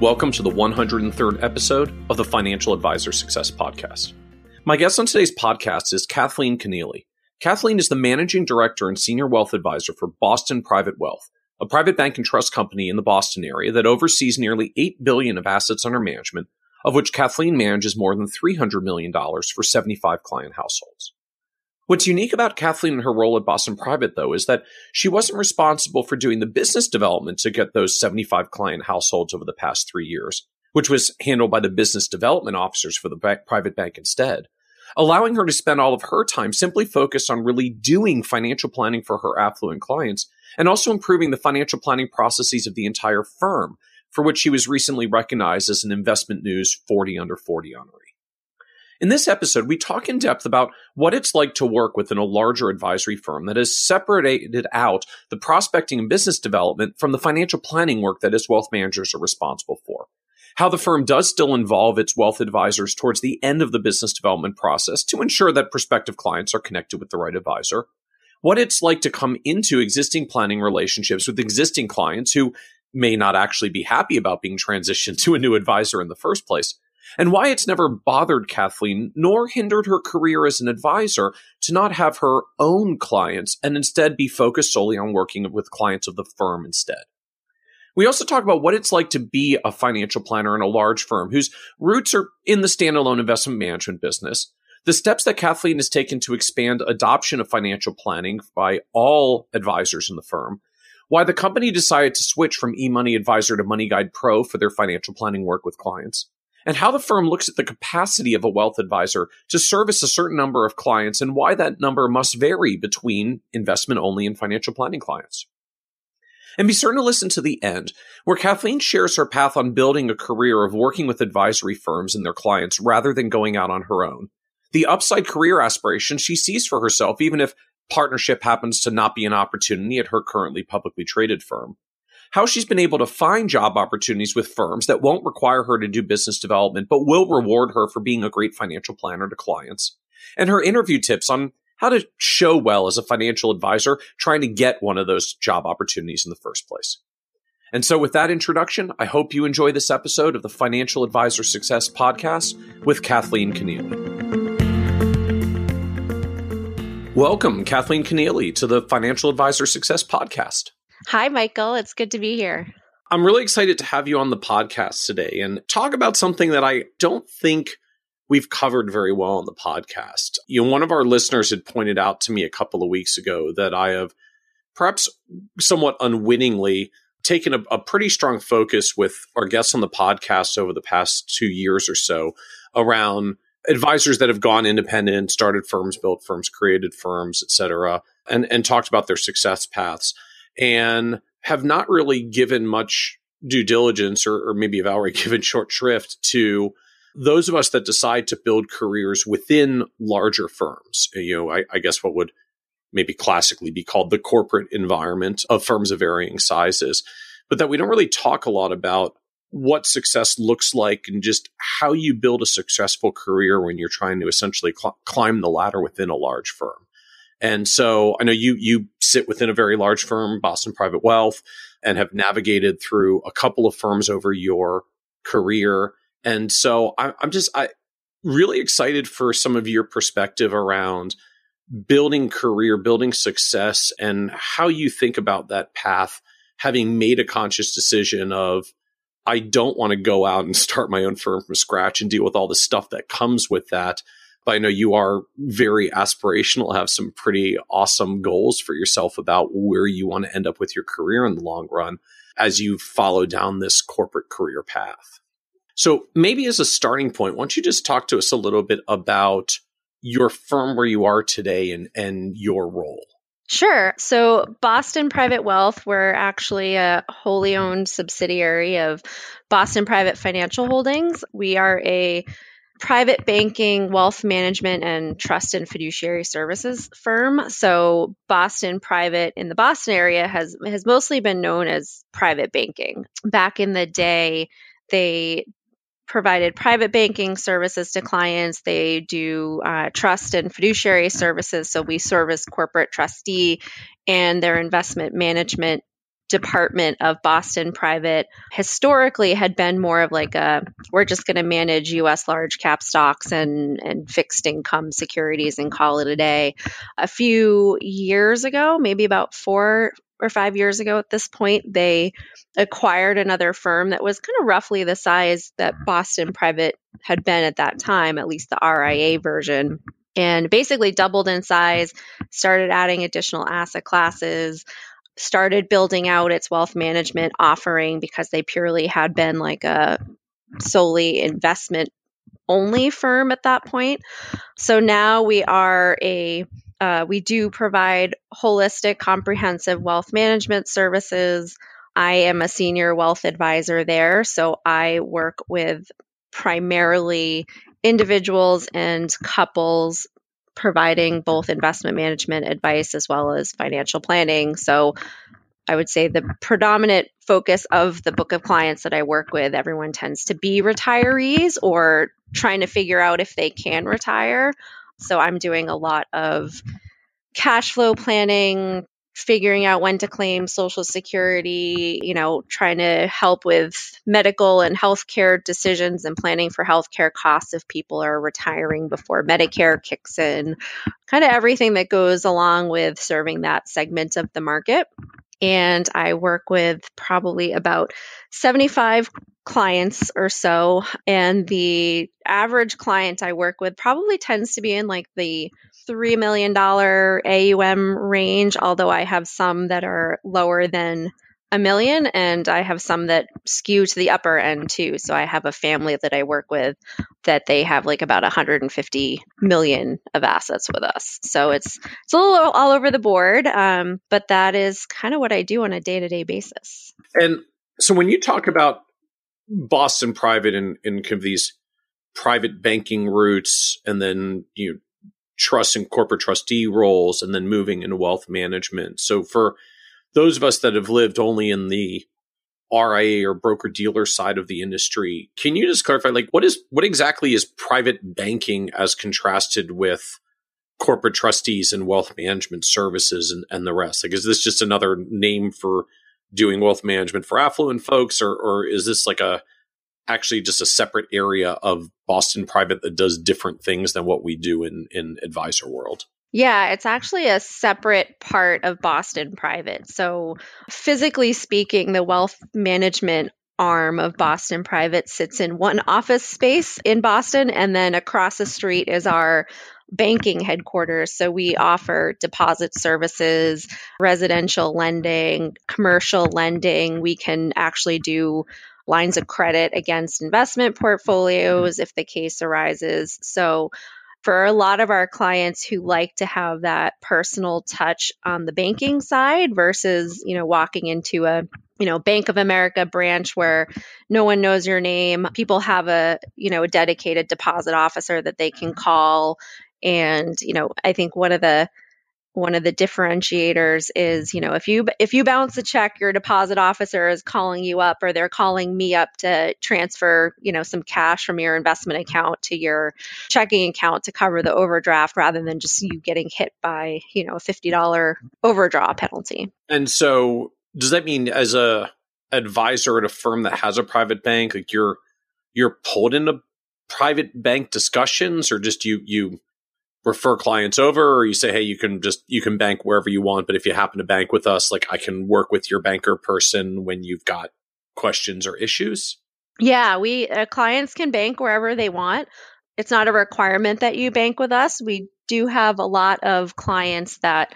Welcome to the 103rd episode of the Financial Advisor Success Podcast. My guest on today's podcast is Kathleen Keneally. Kathleen is the managing director and senior wealth advisor for Boston Private Wealth, a private bank and trust company in the Boston area that oversees nearly 8 billion of assets under management, of which Kathleen manages more than $300 million for 75 client households. What's unique about Kathleen and her role at Boston Private, though, is that she wasn't responsible for doing the business development to get those 75 client households over the past three years, which was handled by the business development officers for the bank, private bank instead, allowing her to spend all of her time simply focused on really doing financial planning for her affluent clients and also improving the financial planning processes of the entire firm, for which she was recently recognized as an Investment News 40 under 40 honoree. In this episode, we talk in depth about what it's like to work within a larger advisory firm that has separated out the prospecting and business development from the financial planning work that its wealth managers are responsible for. How the firm does still involve its wealth advisors towards the end of the business development process to ensure that prospective clients are connected with the right advisor. What it's like to come into existing planning relationships with existing clients who may not actually be happy about being transitioned to a new advisor in the first place and why it's never bothered Kathleen nor hindered her career as an advisor to not have her own clients and instead be focused solely on working with clients of the firm instead. We also talk about what it's like to be a financial planner in a large firm whose roots are in the standalone investment management business, the steps that Kathleen has taken to expand adoption of financial planning by all advisors in the firm, why the company decided to switch from eMoney Advisor to MoneyGuide Pro for their financial planning work with clients, and how the firm looks at the capacity of a wealth advisor to service a certain number of clients and why that number must vary between investment only and financial planning clients. And be certain to listen to the end, where Kathleen shares her path on building a career of working with advisory firms and their clients rather than going out on her own. The upside career aspiration she sees for herself, even if partnership happens to not be an opportunity at her currently publicly traded firm how she's been able to find job opportunities with firms that won't require her to do business development, but will reward her for being a great financial planner to clients, and her interview tips on how to show well as a financial advisor trying to get one of those job opportunities in the first place. And so, with that introduction, I hope you enjoy this episode of the Financial Advisor Success Podcast with Kathleen Keneally. Welcome, Kathleen Keneally, to the Financial Advisor Success Podcast. Hi, Michael. It's good to be here. I'm really excited to have you on the podcast today and talk about something that I don't think we've covered very well on the podcast. You know, one of our listeners had pointed out to me a couple of weeks ago that I have perhaps somewhat unwittingly taken a, a pretty strong focus with our guests on the podcast over the past two years or so around advisors that have gone independent, started firms, built firms, created firms, et cetera, and, and talked about their success paths and have not really given much due diligence or, or maybe have outright given short shrift to those of us that decide to build careers within larger firms. You know, I, I guess what would maybe classically be called the corporate environment of firms of varying sizes, but that we don't really talk a lot about what success looks like and just how you build a successful career when you're trying to essentially cl- climb the ladder within a large firm. And so I know you you sit within a very large firm, Boston Private Wealth, and have navigated through a couple of firms over your career. And so I, I'm just I really excited for some of your perspective around building career, building success, and how you think about that path, having made a conscious decision of I don't want to go out and start my own firm from scratch and deal with all the stuff that comes with that. But I know you are very aspirational, have some pretty awesome goals for yourself about where you want to end up with your career in the long run as you follow down this corporate career path. So, maybe as a starting point, why don't you just talk to us a little bit about your firm where you are today and, and your role? Sure. So, Boston Private Wealth, we're actually a wholly owned subsidiary of Boston Private Financial Holdings. We are a private banking, wealth management, and trust and fiduciary services firm. So, Boston Private in the Boston area has has mostly been known as private banking. Back in the day, they provided private banking services to clients. They do uh, trust and fiduciary services. So we service corporate trustee and their investment management department of Boston Private historically had been more of like a we're just going to manage US large cap stocks and and fixed income securities and call it a day. A few years ago, maybe about 4 or 5 years ago at this point, they acquired another firm that was kind of roughly the size that Boston Private had been at that time, at least the RIA version, and basically doubled in size, started adding additional asset classes, started building out its wealth management offering because they purely had been like a solely investment only firm at that point. So now we are a uh, we do provide holistic, comprehensive wealth management services I am a senior wealth advisor there, so I work with primarily individuals and couples providing mm-hmm. both investment management advice as well as financial planning. So I would say the predominant focus of the book of clients that I work with, everyone tends to be retirees or trying to figure out if they can retire. So I'm doing a lot of cash flow planning, figuring out when to claim social security, you know, trying to help with medical and healthcare decisions and planning for healthcare costs if people are retiring before Medicare kicks in, kind of everything that goes along with serving that segment of the market. And I work with probably about 75 clients or so. And the average client I work with probably tends to be in like the $3 million AUM range, although I have some that are lower than a million and I have some that skew to the upper end too. So I have a family that I work with that they have like about 150 million of assets with us. So it's it's a little all over the board, um, but that is kind of what I do on a day to day basis. And so when you talk about Boston Private and, and kind of these private banking routes, and then you trust and corporate trustee roles and then moving into wealth management. So for those of us that have lived only in the RIA or broker dealer side of the industry, can you just clarify like what is what exactly is private banking as contrasted with corporate trustees and wealth management services and, and the rest? Like is this just another name for doing wealth management for affluent folks or or is this like a actually just a separate area of Boston Private that does different things than what we do in in advisor world. Yeah, it's actually a separate part of Boston Private. So, physically speaking, the wealth management arm of Boston Private sits in one office space in Boston, and then across the street is our banking headquarters. So we offer deposit services, residential lending, commercial lending. We can actually do lines of credit against investment portfolios mm-hmm. if the case arises. So, for a lot of our clients who like to have that personal touch on the banking side versus, you know, walking into a, you know, Bank of America branch where no one knows your name, people have a, you know, a dedicated deposit officer that they can call and, you know, I think one of the one of the differentiators is you know if you if you bounce a check your deposit officer is calling you up or they're calling me up to transfer you know some cash from your investment account to your checking account to cover the overdraft rather than just you getting hit by you know a $50 overdraw penalty. And so does that mean as a advisor at a firm that has a private bank like you're you're pulled into private bank discussions or just you you refer clients over or you say hey you can just you can bank wherever you want but if you happen to bank with us like i can work with your banker person when you've got questions or issues yeah we uh, clients can bank wherever they want. It's not a requirement that you bank with us. We do have a lot of clients that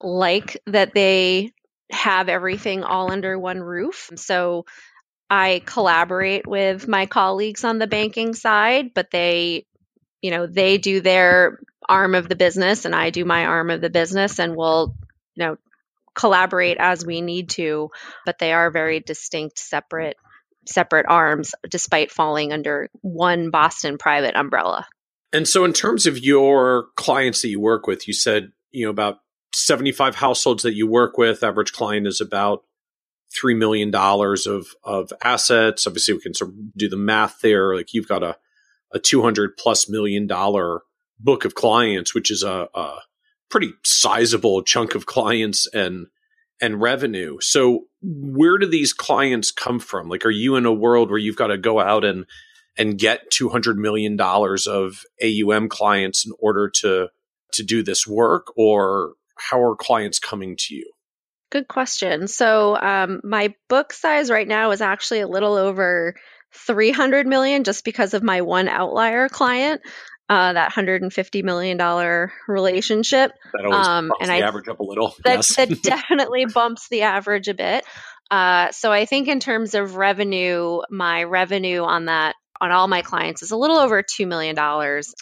like that they have everything all under one roof. So I collaborate with my colleagues on the banking side, but they you know they do their arm of the business and I do my arm of the business and we'll you know, collaborate as we need to, but they are very distinct, separate separate arms despite falling under one Boston private umbrella. And so in terms of your clients that you work with, you said, you know, about 75 households that you work with, average client is about $3 million of, of assets. Obviously we can sort of do the math there. Like you've got a, a 200 plus million dollar book of clients, which is a, a pretty sizable chunk of clients and and revenue. So where do these clients come from? Like, are you in a world where you've got to go out and and get two hundred million dollars of AUM clients in order to to do this work, or how are clients coming to you? Good question. So um, my book size right now is actually a little over 300 million just because of my one outlier client uh, that hundred and fifty million dollar relationship. That always um, bumps and the I, average up a little. That, yes. that definitely bumps the average a bit. Uh, so I think in terms of revenue, my revenue on that on all my clients is a little over $2 million.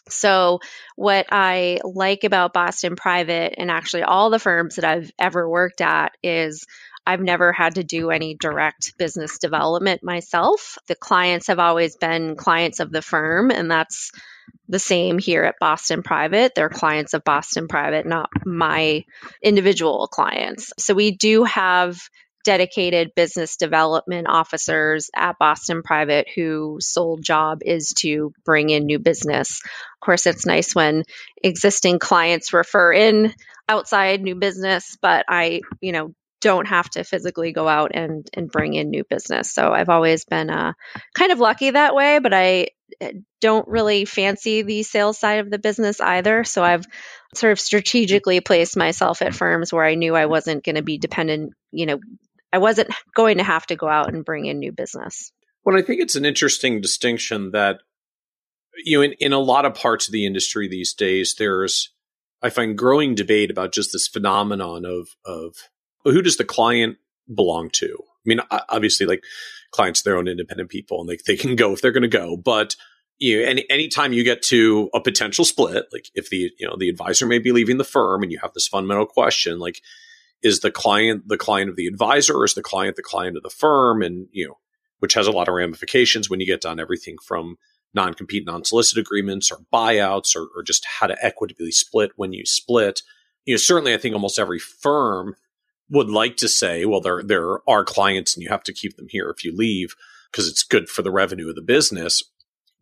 So, what I like about Boston Private and actually all the firms that I've ever worked at is I've never had to do any direct business development myself. The clients have always been clients of the firm, and that's the same here at Boston Private. They're clients of Boston Private, not my individual clients. So we do have dedicated business development officers at Boston Private whose sole job is to bring in new business. Of course, it's nice when existing clients refer in outside new business, but I, you know, don't have to physically go out and and bring in new business. So I've always been uh, kind of lucky that way, but I eh, don't really fancy the sales side of the business either. So I've sort of strategically placed myself at firms where I knew I wasn't going to be dependent, you know, I wasn't going to have to go out and bring in new business. Well, I think it's an interesting distinction that you know in, in a lot of parts of the industry these days there's I find growing debate about just this phenomenon of of who does the client belong to? I mean, obviously, like clients, their own independent people, and they they can go if they're going to go. But you know, any anytime you get to a potential split, like if the you know the advisor may be leaving the firm, and you have this fundamental question, like is the client the client of the advisor, or is the client the client of the firm, and you know, which has a lot of ramifications when you get down everything from non-compete, non-solicit agreements, or buyouts, or, or just how to equitably split when you split. You know, certainly, I think almost every firm would like to say, well, they're, they're clients and you have to keep them here if you leave because it's good for the revenue of the business.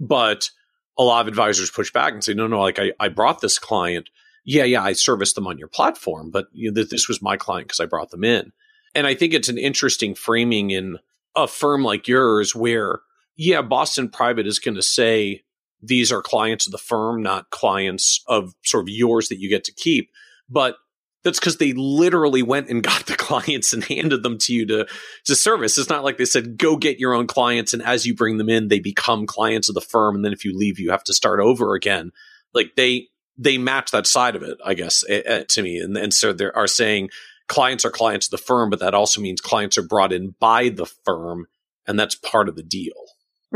But a lot of advisors push back and say, no, no, like I, I brought this client. Yeah, yeah, I serviced them on your platform, but you know, this was my client because I brought them in. And I think it's an interesting framing in a firm like yours where, yeah, Boston Private is going to say these are clients of the firm, not clients of sort of yours that you get to keep. But that's because they literally went and got the clients and handed them to you to to service. It's not like they said go get your own clients and as you bring them in, they become clients of the firm, and then if you leave, you have to start over again. Like they they match that side of it, I guess, uh, to me, and, and so they are saying clients are clients of the firm, but that also means clients are brought in by the firm, and that's part of the deal.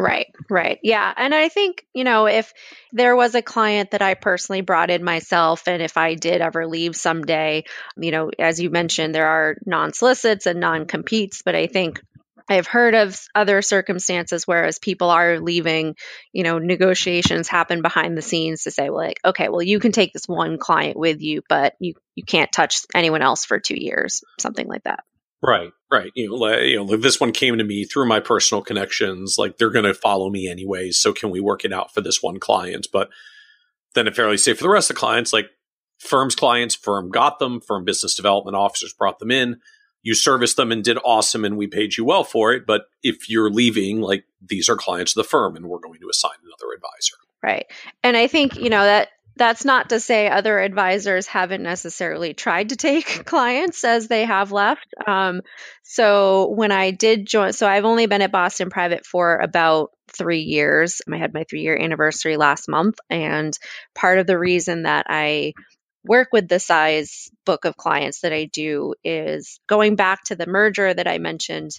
Right, right. Yeah. And I think, you know, if there was a client that I personally brought in myself, and if I did ever leave someday, you know, as you mentioned, there are non solicits and non competes, but I think I've heard of other circumstances whereas people are leaving, you know, negotiations happen behind the scenes to say, like, okay, well, you can take this one client with you, but you, you can't touch anyone else for two years, something like that. Right, right. You know, like, you know, this one came to me through my personal connections. Like they're going to follow me anyways. So can we work it out for this one client? But then it fairly say for the rest of the clients, like firm's clients, firm got them, firm business development officers brought them in. You serviced them and did awesome, and we paid you well for it. But if you're leaving, like these are clients of the firm, and we're going to assign another advisor. Right. And I think, you know, that that's not to say other advisors haven't necessarily tried to take clients as they have left. Um, so when I did join, so I've only been at Boston Private for about three years. I had my three year anniversary last month. And part of the reason that I work with the size book of clients that I do is going back to the merger that I mentioned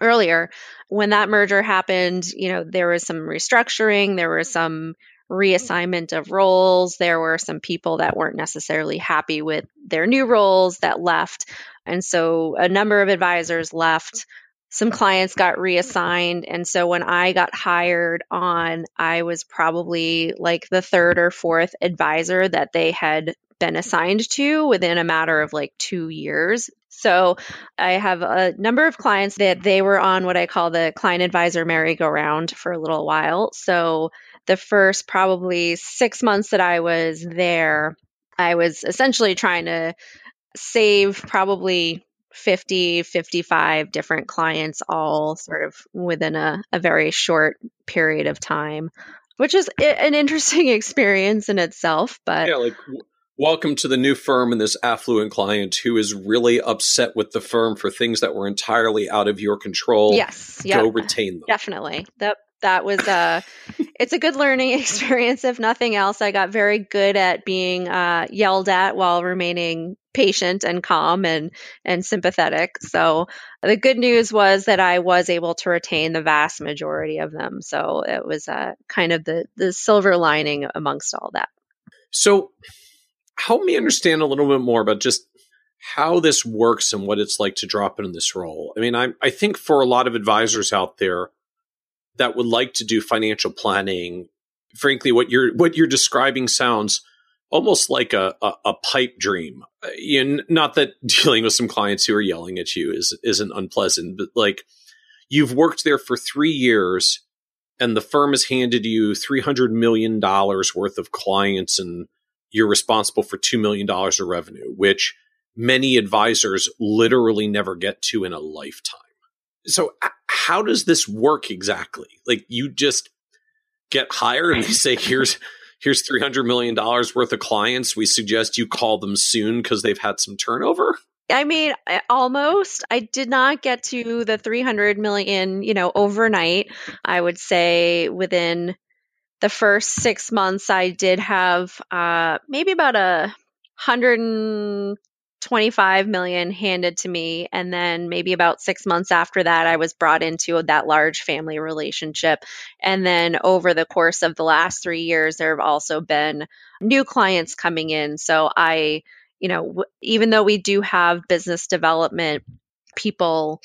earlier when that merger happened you know there was some restructuring there were some reassignment of roles. There were some people that weren't necessarily happy with their new roles that left. And so a number of advisors left. Some clients got reassigned. And so when I got hired on, I was probably like the third or fourth advisor that they had been assigned to within a matter of like two years. So I have a number of clients that they were on what I call the client advisor merry-go-round for a little while. So the first probably six months that I was there, I was essentially trying to save probably 50, 55 different clients, all sort of within a, a very short period of time, which is an interesting experience in itself. But yeah, like welcome to the new firm and this affluent client who is really upset with the firm for things that were entirely out of your control. Yes. Yep. Go retain them. Definitely. That that was a it's a good learning experience if nothing else. I got very good at being uh, yelled at while remaining patient and calm and and sympathetic. So the good news was that I was able to retain the vast majority of them. So it was uh, kind of the the silver lining amongst all that. So help me understand a little bit more about just how this works and what it's like to drop into this role. I mean, I, I think for a lot of advisors out there that would like to do financial planning, frankly, what you're what you're describing sounds almost like a, a, a pipe dream. Uh, you, not that dealing with some clients who are yelling at you is isn't unpleasant, but like you've worked there for three years and the firm has handed you $300 million worth of clients and you're responsible for $2 million of revenue, which many advisors literally never get to in a lifetime. So, how does this work exactly? Like, you just get hired and they say, here's, here's $300 million worth of clients. We suggest you call them soon because they've had some turnover. I mean, almost. I did not get to the 300 million, you know, overnight. I would say within the first six months, I did have uh, maybe about a 125 million handed to me. And then maybe about six months after that, I was brought into that large family relationship. And then over the course of the last three years, there have also been new clients coming in. So I, you know, w- even though we do have business development people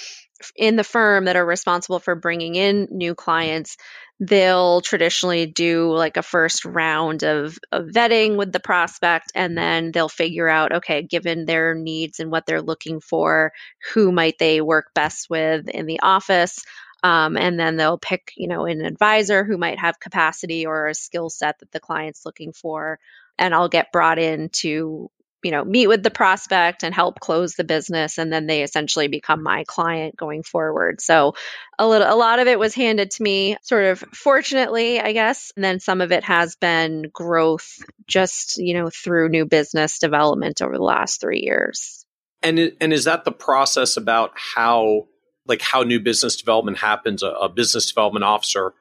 in the firm that are responsible for bringing in new clients, they'll traditionally do like a first round of, of, vetting with the prospect and then they'll figure out okay given their needs and what they're looking for who might they work best with in the office? Um, and then they'll pick you know an advisor who might have capacity or a skill set that the client's looking for and i'll get brought in to you know meet with the prospect and help close the business and then they essentially become my client going forward. So a little a lot of it was handed to me sort of fortunately i guess. And then some of it has been growth just you know through new business development over the last 3 years. And and is that the process about how like how new business development happens? A, a business development officer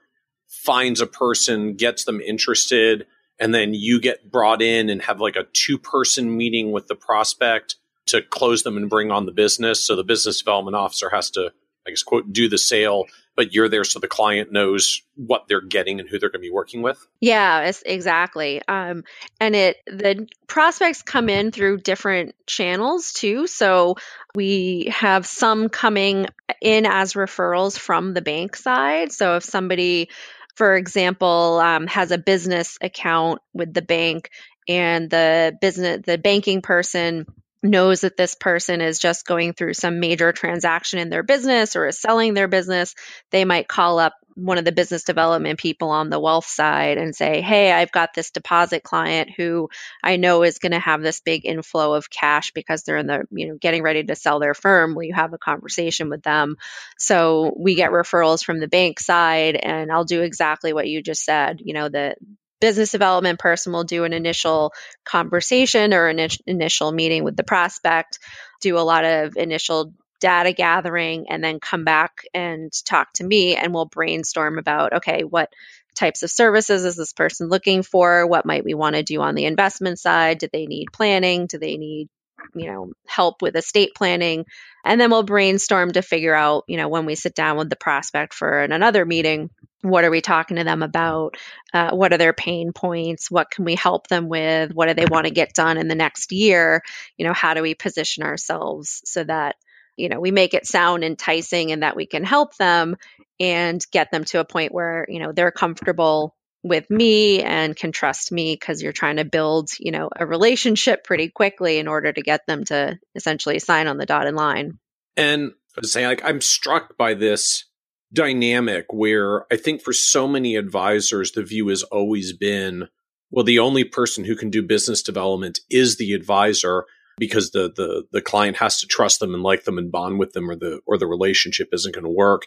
finds a person gets them interested and then you get brought in and have like a two person meeting with the prospect to close them and bring on the business. So the business development officer has to, I guess, quote, do the sale, but you're there so the client knows what they're getting and who they're going to be working with. Yeah, exactly. Um, and it the prospects come in through different channels too. So we have some coming in as referrals from the bank side. So if somebody for example, um, has a business account with the bank and the business, the banking person knows that this person is just going through some major transaction in their business or is selling their business, they might call up one of the business development people on the wealth side and say, Hey, I've got this deposit client who I know is going to have this big inflow of cash because they're in the, you know, getting ready to sell their firm. Will you have a conversation with them? So we get referrals from the bank side and I'll do exactly what you just said. You know, the, business development person will do an initial conversation or an initial meeting with the prospect, do a lot of initial data gathering, and then come back and talk to me and we'll brainstorm about okay, what types of services is this person looking for? What might we want to do on the investment side? Do they need planning? Do they need you know help with estate planning and then we'll brainstorm to figure out you know when we sit down with the prospect for an, another meeting what are we talking to them about? Uh, what are their pain points? What can we help them with? What do they want to get done in the next year? You know, how do we position ourselves so that, you know, we make it sound enticing and that we can help them and get them to a point where, you know, they're comfortable with me and can trust me because you're trying to build, you know, a relationship pretty quickly in order to get them to essentially sign on the dotted line. And saying like I'm struck by this dynamic where I think for so many advisors, the view has always been, well, the only person who can do business development is the advisor because the the the client has to trust them and like them and bond with them or the or the relationship isn't going to work.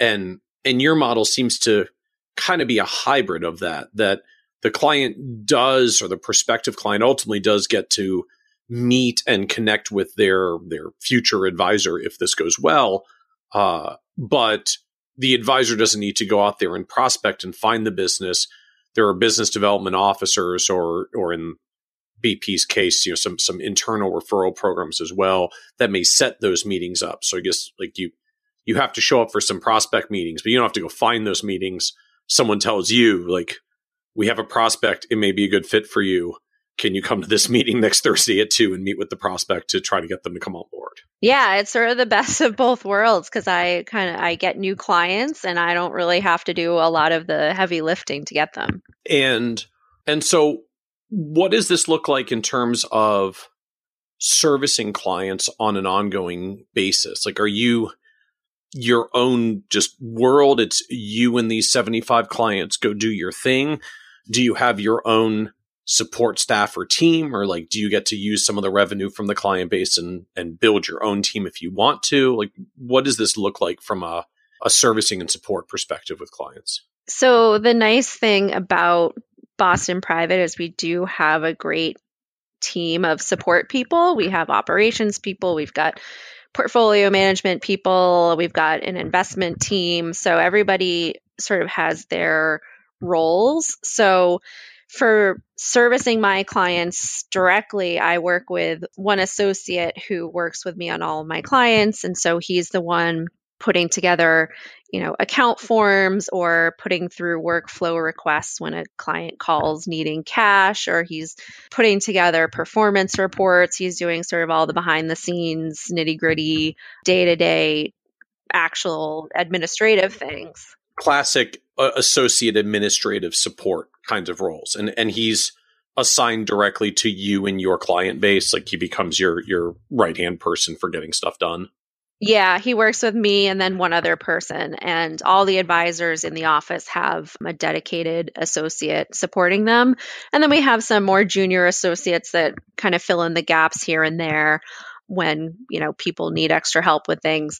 And and your model seems to kind of be a hybrid of that that the client does or the prospective client ultimately does get to meet and connect with their their future advisor if this goes well uh, but the advisor doesn't need to go out there and prospect and find the business. There are business development officers, or or in BP's case, you know, some some internal referral programs as well that may set those meetings up. So I guess like you you have to show up for some prospect meetings, but you don't have to go find those meetings. Someone tells you like we have a prospect, it may be a good fit for you can you come to this meeting next Thursday at two and meet with the prospect to try to get them to come on board? Yeah, it's sort of the best of both worlds because I kind of I get new clients and I don't really have to do a lot of the heavy lifting to get them. And and so what does this look like in terms of servicing clients on an ongoing basis? Like are you your own just world. It's you and these 75 clients go do your thing? Do you have your own support staff or team or like do you get to use some of the revenue from the client base and and build your own team if you want to? Like what does this look like from a, a servicing and support perspective with clients? So the nice thing about boston private is we do have a great team of support people. We have operations people. We've got portfolio management people. We've got an investment team. So everybody sort of has their roles. So for servicing my clients directly, I work with one associate who works with me on all of my clients. And so he's the one putting together, you know, account forms or putting through workflow requests when a client calls needing cash or he's putting together performance reports. He's doing sort of all the behind the scenes, nitty gritty, day to day, actual administrative things. Classic uh, associate administrative support kinds of roles and and he's assigned directly to you and your client base like he becomes your your right hand person for getting stuff done yeah he works with me and then one other person and all the advisors in the office have a dedicated associate supporting them. And then we have some more junior associates that kind of fill in the gaps here and there when you know people need extra help with things.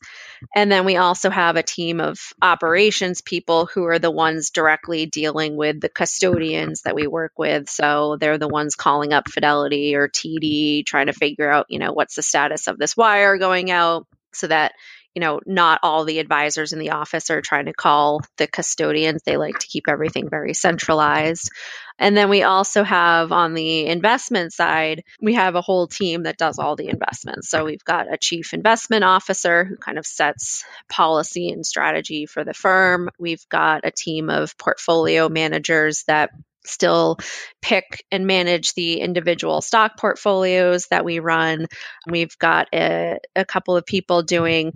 And then we also have a team of operations people who are the ones directly dealing with the custodians that we work with. So they're the ones calling up fidelity or td trying to figure out you know what's the status of this wire going out so that you know, not all the advisors in the office are trying to call the custodians. They like to keep everything very centralized. And then we also have on the investment side, we have a whole team that does all the investments. So we've got a chief investment officer who kind of sets policy and strategy for the firm. We've got a team of portfolio managers that still pick and manage the individual stock portfolios that we run. We've got a, a couple of people doing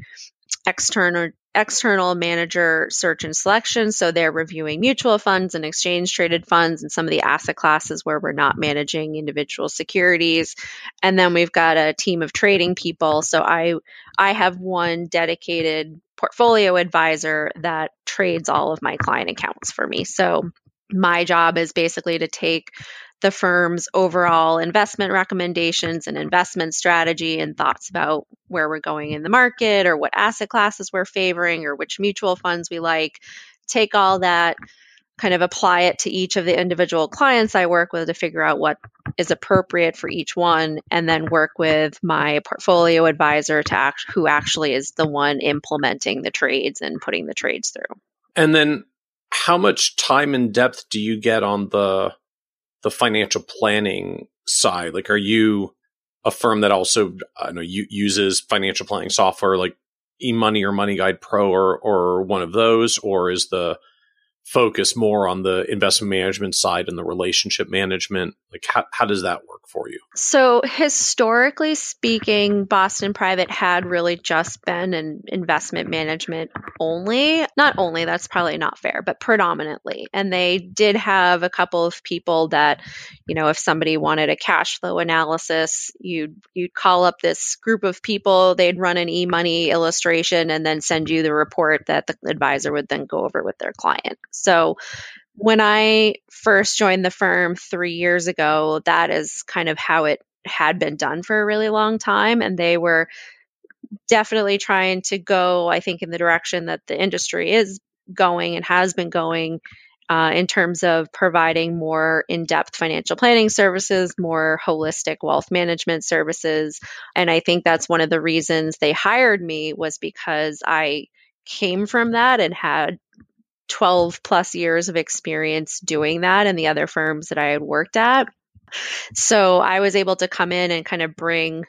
external external manager search and selection. So they're reviewing mutual funds and exchange traded funds and some of the asset classes where we're not managing individual securities. And then we've got a team of trading people. So I I have one dedicated portfolio advisor that trades all of my client accounts for me. So my job is basically to take the firm's overall investment recommendations and investment strategy and thoughts about where we're going in the market or what asset classes we're favoring or which mutual funds we like. Take all that, kind of apply it to each of the individual clients I work with to figure out what is appropriate for each one, and then work with my portfolio advisor to act, who actually is the one implementing the trades and putting the trades through. And then how much time and depth do you get on the the financial planning side? Like, are you a firm that also I know uses financial planning software like eMoney or Money Guide Pro or or one of those, or is the focus more on the investment management side and the relationship management? Like, how, how does that work for you? So, historically speaking, Boston Private had really just been an investment management only. Not only, that's probably not fair, but predominantly. And they did have a couple of people that, you know, if somebody wanted a cash flow analysis, you'd you'd call up this group of people, they'd run an e-money illustration and then send you the report that the advisor would then go over with their client. So when I first joined the firm three years ago, that is kind of how it had been done for a really long time. And they were definitely trying to go, I think, in the direction that the industry is going and has been going uh, in terms of providing more in depth financial planning services, more holistic wealth management services. And I think that's one of the reasons they hired me was because I came from that and had 12 plus years of experience doing that in the other firms that I had worked at. So I was able to come in and kind of bring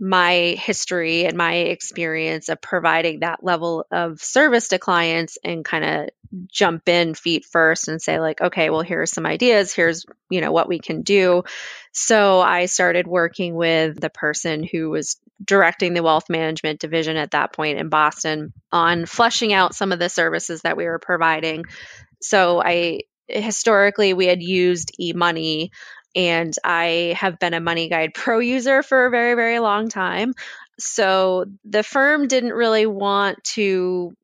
my history and my experience of providing that level of service to clients and kind of jump in feet first and say like okay well here are some ideas. Here's you know what we can do. So i started working with the person who was directing the wealth management division at that point in boston on fleshing out some of the services that we were providing. So i historically we had used e-money and I have been a Money Guide Pro user for a very, very long time. So the firm didn't really want to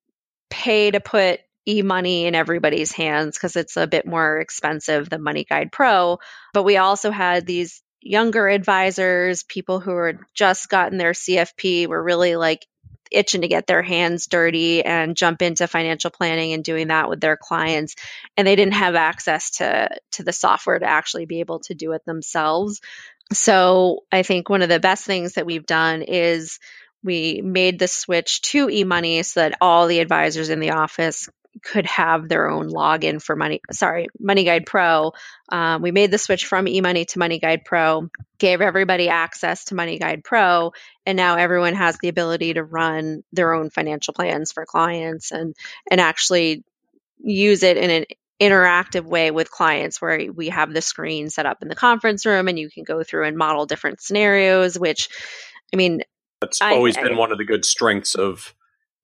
pay to put e-money in everybody's hands because it's a bit more expensive than Money Guide Pro. But we also had these younger advisors, people who had just gotten their CFP, were really like itching to get their hands dirty and jump into financial planning and doing that with their clients. And they didn't have access to to the software to actually be able to do it themselves. So i think one of the best things that we've done is we made the switch to eMoney so that all the advisors in the office could have their own login for money sorry money guide pro. Um, we made the switch from eMoney to money guide pro gave everybody access to money guide pro and now everyone has the ability to run their own financial plans for clients and and actually use it in an interactive way with clients where we have the screen set up in the conference room and you can go through and model different scenarios which i mean that's always I, been I, one of the good strengths of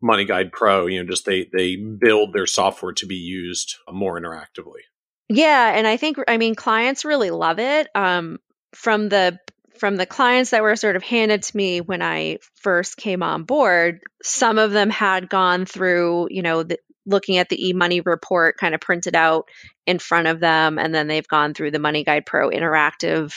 Money Guide Pro, you know, just they they build their software to be used more interactively. Yeah, and I think I mean clients really love it. Um, from the from the clients that were sort of handed to me when I first came on board, some of them had gone through, you know, the, looking at the e-money report kind of printed out in front of them, and then they've gone through the Money Guide Pro interactive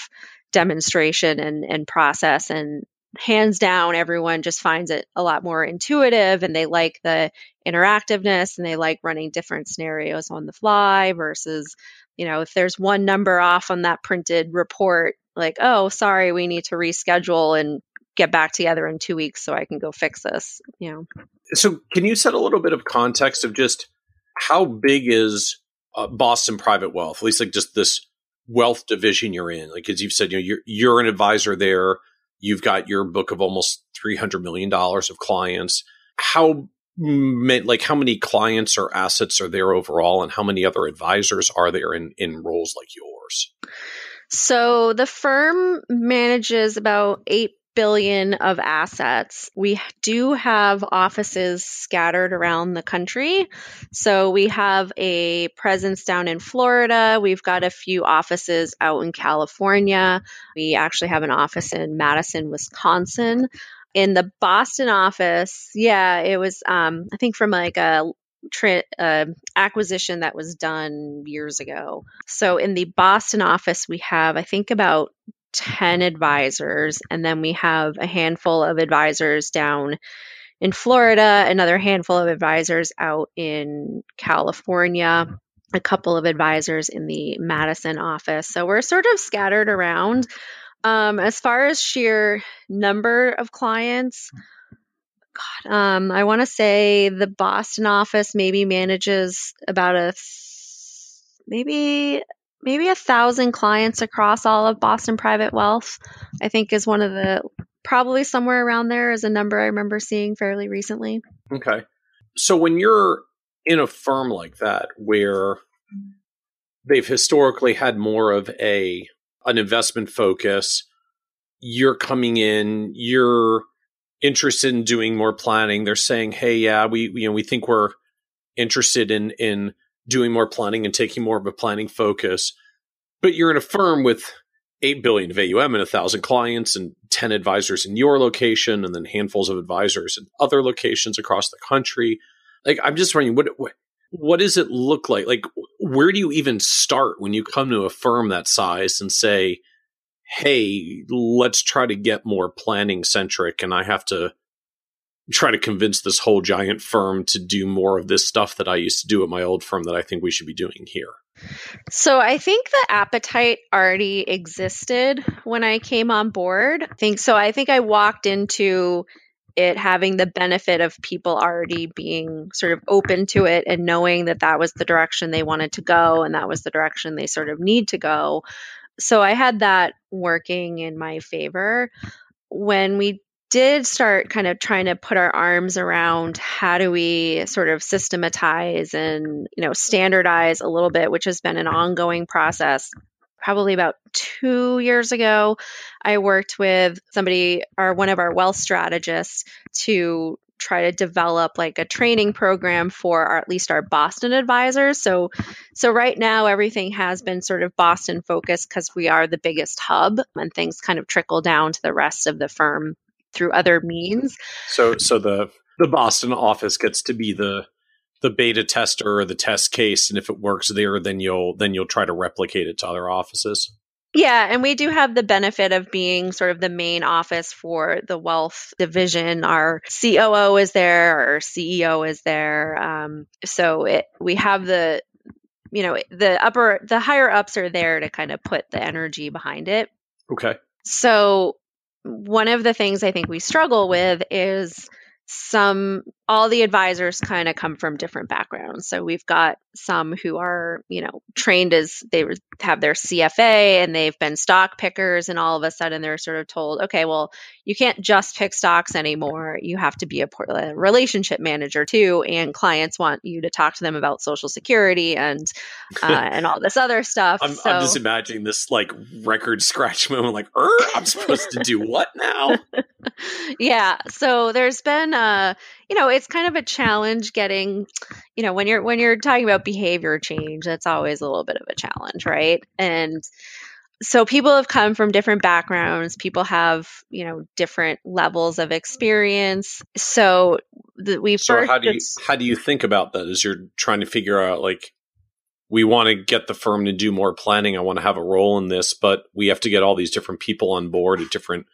demonstration and, and process and hands down, everyone just finds it a lot more intuitive and they like the interactiveness and they like running different scenarios on the fly versus, you know, if there's one number off on that printed report, like, oh, sorry, we need to reschedule and get back together in two weeks so I can go fix this, you know. So, can you set a little bit of context of just how big is uh, Boston Private Wealth, at least like just this wealth division you're in? Like, as you've said, you know, you're, you're an advisor there You've got your book of almost $300 million of clients. How like how many clients or assets are there overall and how many other advisors are there in, in roles like yours? So the firm manages about 8 billion of assets. We do have offices scattered around the country. So we have a presence down in Florida. We've got a few offices out in California. We actually have an office in Madison, Wisconsin. In the Boston office, yeah, it was um, I think from like a Tra- uh, acquisition that was done years ago. So in the Boston office, we have, I think, about 10 advisors, and then we have a handful of advisors down in Florida, another handful of advisors out in California, a couple of advisors in the Madison office. So we're sort of scattered around. Um, as far as sheer number of clients, God, um, I want to say the Boston office maybe manages about a maybe maybe a thousand clients across all of Boston Private Wealth. I think is one of the probably somewhere around there is a number I remember seeing fairly recently. Okay. So when you're in a firm like that where they've historically had more of a an investment focus, you're coming in, you're interested in doing more planning. They're saying, "Hey, yeah, we you know we think we're interested in in doing more planning and taking more of a planning focus." But you're in a firm with 8 billion of AUM and a thousand clients and 10 advisors in your location and then handfuls of advisors in other locations across the country. Like I'm just wondering what, what what does it look like? Like where do you even start when you come to a firm that size and say, "Hey, let's try to get more planning centric and I have to try to convince this whole giant firm to do more of this stuff that I used to do at my old firm that I think we should be doing here?" So I think the appetite already existed when I came on board. I think so. I think I walked into it having the benefit of people already being sort of open to it and knowing that that was the direction they wanted to go and that was the direction they sort of need to go. So I had that working in my favor. When we did start kind of trying to put our arms around how do we sort of systematize and you know standardize a little bit which has been an ongoing process probably about two years ago i worked with somebody or one of our wealth strategists to try to develop like a training program for our, at least our Boston advisors. So so right now everything has been sort of Boston focused because we are the biggest hub and things kind of trickle down to the rest of the firm through other means. So so the the Boston office gets to be the the beta tester or the test case and if it works there then you'll then you'll try to replicate it to other offices. Yeah, and we do have the benefit of being sort of the main office for the wealth division. Our COO is there, our CEO is there. Um, so it, we have the, you know, the upper, the higher ups are there to kind of put the energy behind it. Okay. So one of the things I think we struggle with is some all the advisors kind of come from different backgrounds. So we've got some who are, you know, trained as they have their CFA and they've been stock pickers, and all of a sudden they're sort of told, okay, well, you can't just pick stocks anymore. You have to be a, a relationship manager too, and clients want you to talk to them about Social Security and uh, and all this other stuff. I'm, so, I'm, just imagining this like record scratch moment, like, er, I'm supposed to do what now? yeah. So there's been, uh, you know, it's kind of a challenge getting, you know, when you're when you're talking about behavior change, that's always a little bit of a challenge, right? And so people have come from different backgrounds people have you know different levels of experience. So the, we so first how do you how do you think about that? As you're trying to figure out like we want to get the firm to do more planning i want to have a role in this but we have to get all these different people on board at different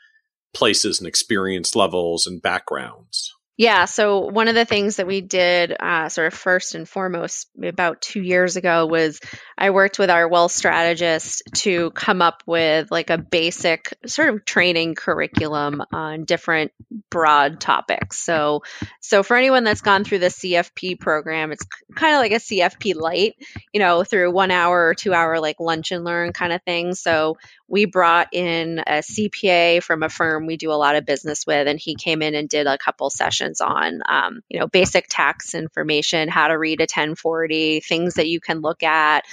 places and experience levels and backgrounds yeah. So one of the things that we did, uh, sort of first and foremost, about two years ago, was I worked with our wealth strategist to come up with like a basic sort of training curriculum on different broad topics. So, so for anyone that's gone through the CFP program, it's kind of like a CFP light, you know, through one hour or two hour like lunch and learn kind of thing. So we brought in a CPA from a firm we do a lot of business with, and he came in and did a couple sessions on, um, you know, basic tax information, how to read a 1040, things that you can look at,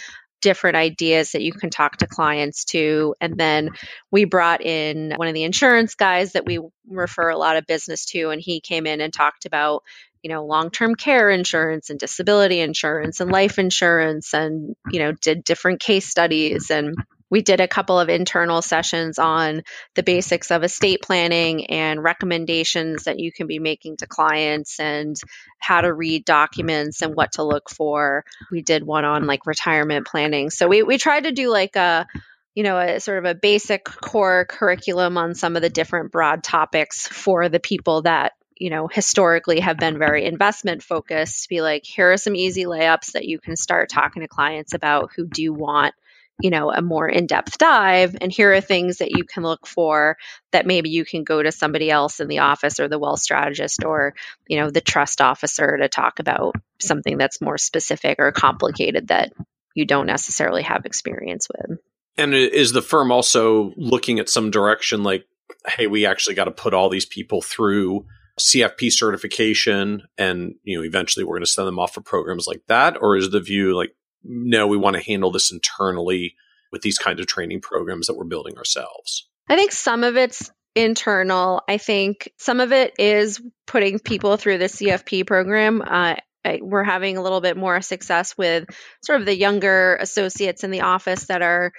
different ideas that you can talk to clients to. And then we brought in one of the insurance guys that we refer a lot of business to, and he came in and talked about you know long-term care insurance and disability insurance and life insurance and you know did different case studies and we did a couple of internal sessions on the mm-hmm. basics of estate planning and recommendations that you can be making to clients and how to read documents and what to look for. We did one on like retirement planning. So we, we tried to do like a you know, a sort of a basic core curriculum on some of the different broad topics for the people that you know, historically have been very investment focused to be like, here are some easy layups that you can start talking to clients about who do want you know, a more in depth dive. And here are things that you can look for that maybe you can go to somebody else in the office or the wealth strategist or, you know, the trust officer to talk about something that's more specific or complicated that you don't necessarily have experience with. And is the firm also looking at some direction like, hey, we actually got to put all these people through CFP certification and, you know, eventually we're going to send them off for programs like that? Or is the view like, no, we want to handle this internally with these kinds of training programs that we're building ourselves? I think some of it's internal. I think some of it is putting people through the CFP program. Uh, we're having a little bit more success with sort of the younger associates in the office that are,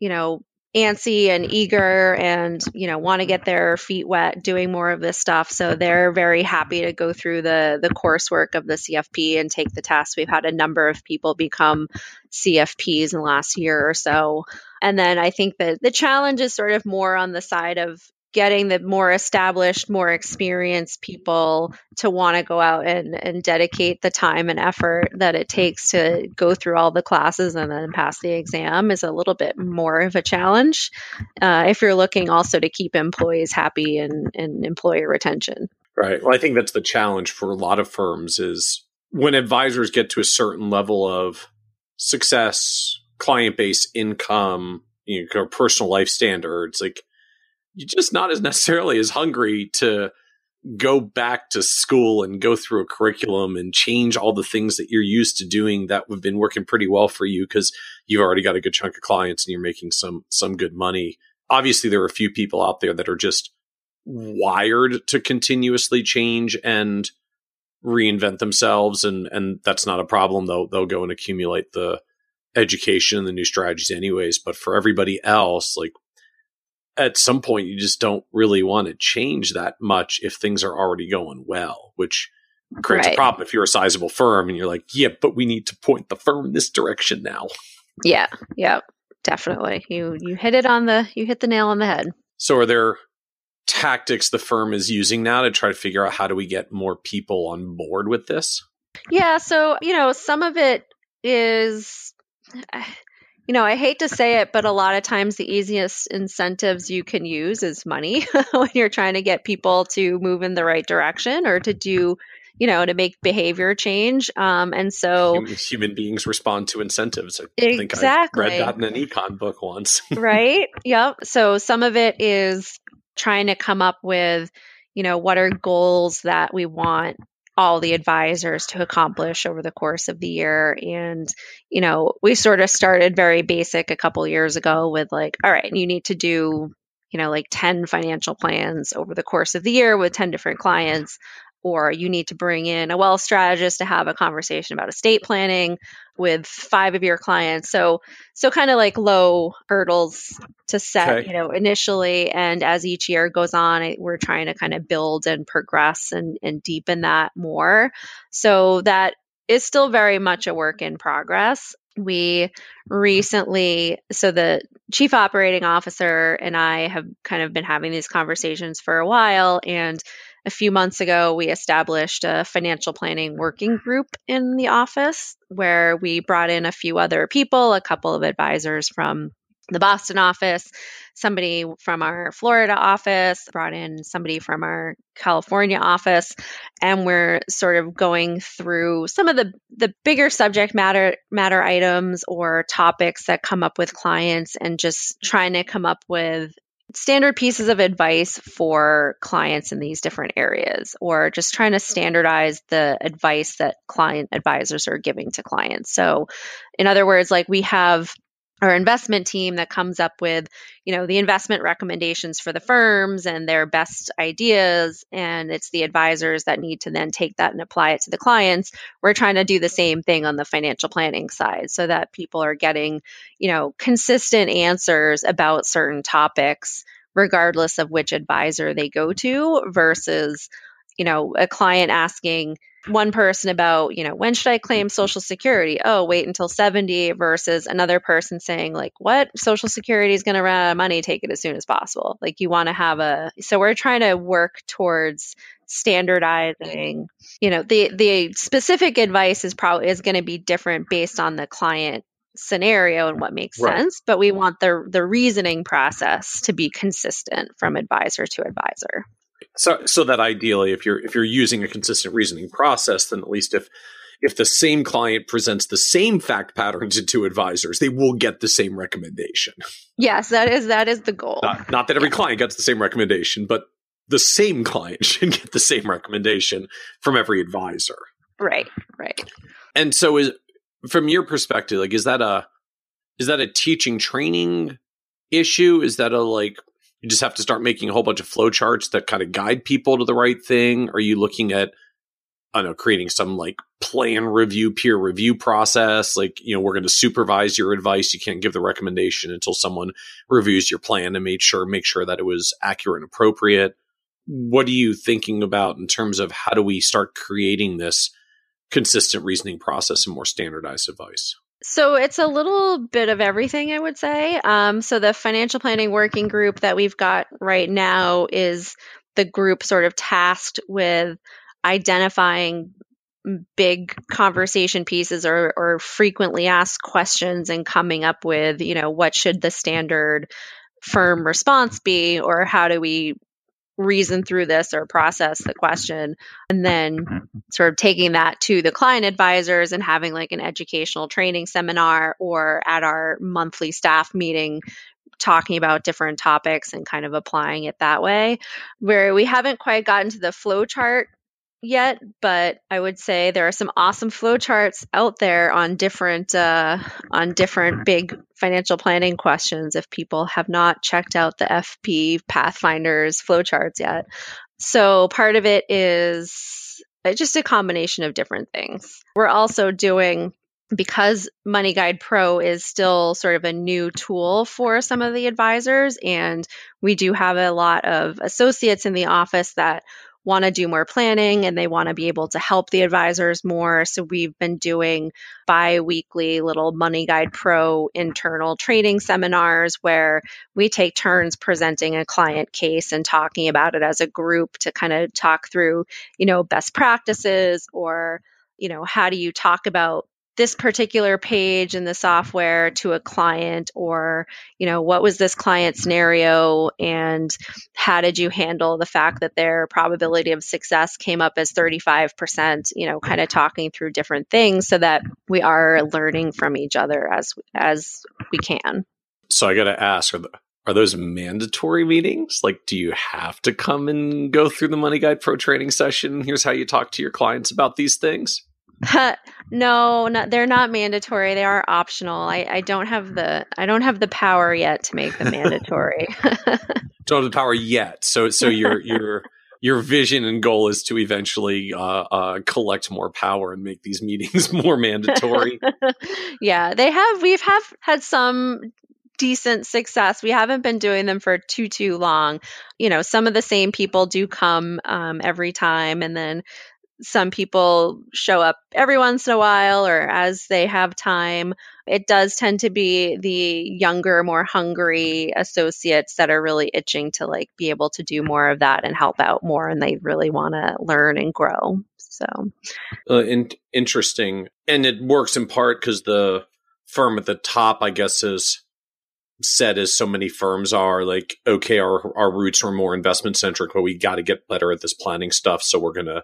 you know, antsy and eager and you know want to get their feet wet doing more of this stuff. So they're very happy to go through the the coursework of the cfp and take the test. We've had a number of people become cfps in the last year or so. And then i think that the challenge is sort of more on the side of getting the more established, more experienced people to want to go out and, and dedicate the time and effort that it takes to go through all the classes and then pass the exam is a little bit more of a challenge uh, if you're looking also to keep employees happy and, and employee retention. Right. Well, I think that's the challenge for a lot of firms is when advisors get to a certain level of success, client base, income, you know, personal life standards, like you're just not as necessarily as hungry to go back to school and go through a curriculum and change all the things that you're used to doing that have been working pretty well for you because you've already got a good chunk of clients and you're making some some good money. Obviously there are a few people out there that are just wired to continuously change and reinvent themselves and and that's not a problem though they'll go and accumulate the education and the new strategies anyways but for everybody else like at some point you just don't really want to change that much if things are already going well, which creates right. a problem if you're a sizable firm and you're like, yeah, but we need to point the firm this direction now. Yeah, yeah, definitely. You you hit it on the you hit the nail on the head. So are there tactics the firm is using now to try to figure out how do we get more people on board with this? Yeah, so you know, some of it is you know, I hate to say it, but a lot of times the easiest incentives you can use is money when you're trying to get people to move in the right direction or to do, you know, to make behavior change. Um, and so human, human, beings respond to incentives. I exactly. think I read that in an econ book once. right. Yep. So some of it is trying to come up with, you know, what are goals that we want all the advisors to accomplish over the course of the year. And, you know, we sort of started very basic a couple years ago with like, all right, you need to do, you know, like 10 financial plans over the course of the year with 10 different clients or you need to bring in a wealth strategist to have a conversation about estate planning with five of your clients. So so kind of like low hurdles to set, okay. you know, initially and as each year goes on, we're trying to kind of build and progress and and deepen that more. So that is still very much a work in progress. We recently, so the chief operating officer and I have kind of been having these conversations for a while and a few months ago, we established a financial planning working group in the office where we brought in a few other people, a couple of advisors from the Boston office, somebody from our Florida office, brought in somebody from our California office, and we're sort of going through some of the the bigger subject matter matter items or topics that come up with clients and just trying to come up with standard pieces of advice for clients in these different areas or just trying to standardize the advice that client advisors are giving to clients. So, in other words, like we have our investment team that comes up with you know the investment recommendations for the firms and their best ideas and it's the advisors that need to then take that and apply it to the clients. We're trying to do the same thing on the financial planning side so that people are getting you know consistent answers about certain topics regardless of which advisor they go to versus you know a client asking one person about, you know, when should I claim mm-hmm. Social Security? Oh, wait until 70 versus another person saying, like, what? Social Security is going to run out of money, take it as soon as possible. Like, you want to have a, so we're trying to work towards standardizing you know the the specific advice is probably is going to be different based on the client scenario and what makes right. sense but we want the the reasoning process to be consistent from advisor to advisor so, so that ideally, if you're if you're using a consistent reasoning process, then at least if if the same client presents the same fact patterns to two advisors, they will get the same recommendation. Yes, that is that is the goal. Not, not that every yeah. client gets the same recommendation, but the same client should get the same recommendation from every advisor. Right, right. And so is from your perspective, like is that a is that a teaching training issue? Is that a like you just have to start making a whole bunch of flowcharts that kind of guide people to the right thing? Are you looking at I don't know, creating some like plan review, peer review process. Like, you know, we're going to supervise your advice. You can't give the recommendation until someone reviews your plan and made sure, make sure that it was accurate and appropriate. What are you thinking about in terms of how do we start creating this consistent reasoning process and more standardized advice? So it's a little bit of everything, I would say. Um, so the financial planning working group that we've got right now is the group sort of tasked with identifying big conversation pieces or, or frequently asked questions and coming up with, you know, what should the standard firm response be or how do we reason through this or process the question and then mm-hmm. sort of taking that to the client advisors and having like an educational training seminar or at our monthly staff meeting talking about different topics and kind of applying it that way where we haven't quite gotten to the flow chart yet, but I would say there are some awesome flowcharts out there on different uh, on different big financial planning questions. If people have not checked out the FP Pathfinders flowcharts yet, so part of it is uh, just a combination of different things. We're also doing because MoneyGuidePro is still sort of a new tool for some of the advisors, and we do have a lot of associates in the office that want to do more planning and they want to be able to help the advisors more. So we've been doing bi weekly little MoneyGuidePro internal training seminars where we take turns presenting a client case and talking about it as a group to kind of talk through, you know, best practices or you know, how do you talk about this particular page in the software to a client or you know what was this client scenario and how did you handle the fact that their probability of success came up as 35% you know kind of talking through different things so that we are learning from each other as as we can? So i got to ask are, the, are those mandatory meetings? Like do you have to come and go through the MoneyGuidePro training session? Here's how you talk to your clients about these things no, not, they're not mandatory. They are optional. I, I don't have the I don't have the power yet to make them mandatory. don't have the power yet. So so your your your vision and goal is to eventually uh, uh, collect more power and make these meetings more mandatory. yeah, they have. We've have had some decent success. We haven't been doing them for too too long. You know, some of the same people do come um, every time, and then some people show up every once in a while or as they have time. It does tend to be the younger, more hungry associates that are really itching to like be able to do more of that and help out more and they really want to learn and grow. So uh, in- interesting. And it works in part because the firm at the top, I guess, is said as so many firms are like, okay, our, our roots are more investment centric, but we got to get better at this planning stuff. So we're going to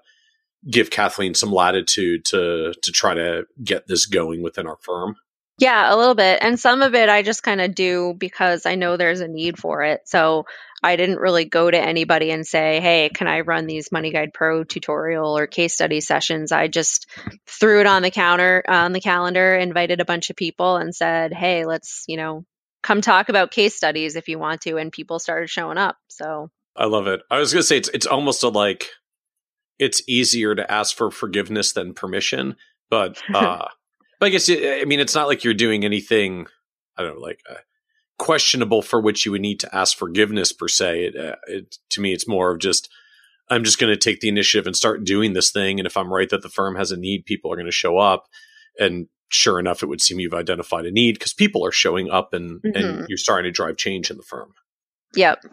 give Kathleen some latitude to to try to get this going within our firm? Yeah, a little bit. And some of it I just kind of do because I know there's a need for it. So I didn't really go to anybody and say, hey, can I run these MoneyGuidePro tutorial or case study sessions? I just threw it on the counter, on the calendar, invited a bunch of people and said, hey, let's, you know, come talk about case studies if you want to. And people started showing up. So I love it. I was going to say, it's, it's almost a like, it's easier to ask for forgiveness than permission. But uh, but I guess I mean it's not like you're doing anything. I don't know, like uh, questionable for which you would need to ask forgiveness per se. It, uh, it, to me, it's more of just I'm just going to take the initiative and start doing this thing. And if I'm right that the firm has a need, people are going to show up. And sure enough, it would seem you've identified a need because people are showing up and mm-hmm. and you're starting to drive change in the firm. Yep.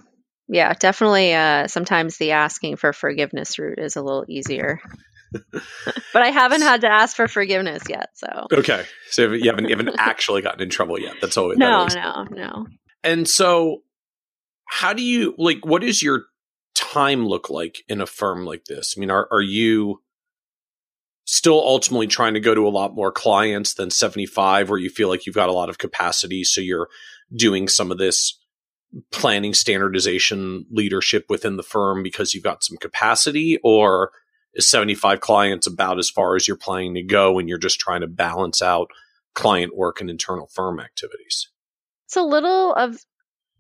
Yeah, definitely. Uh, sometimes the asking for forgiveness route is a little easier. but I haven't had to ask for forgiveness yet. So okay, so you haven't you haven't actually gotten in trouble yet. That's always no, that no, no. And so, how do you like? What does your time look like in a firm like this? I mean, are are you still ultimately trying to go to a lot more clients than seventy five, where you feel like you've got a lot of capacity, so you're doing some of this planning standardization leadership within the firm because you've got some capacity or is 75 clients about as far as you're planning to go and you're just trying to balance out client work and internal firm activities? It's a little of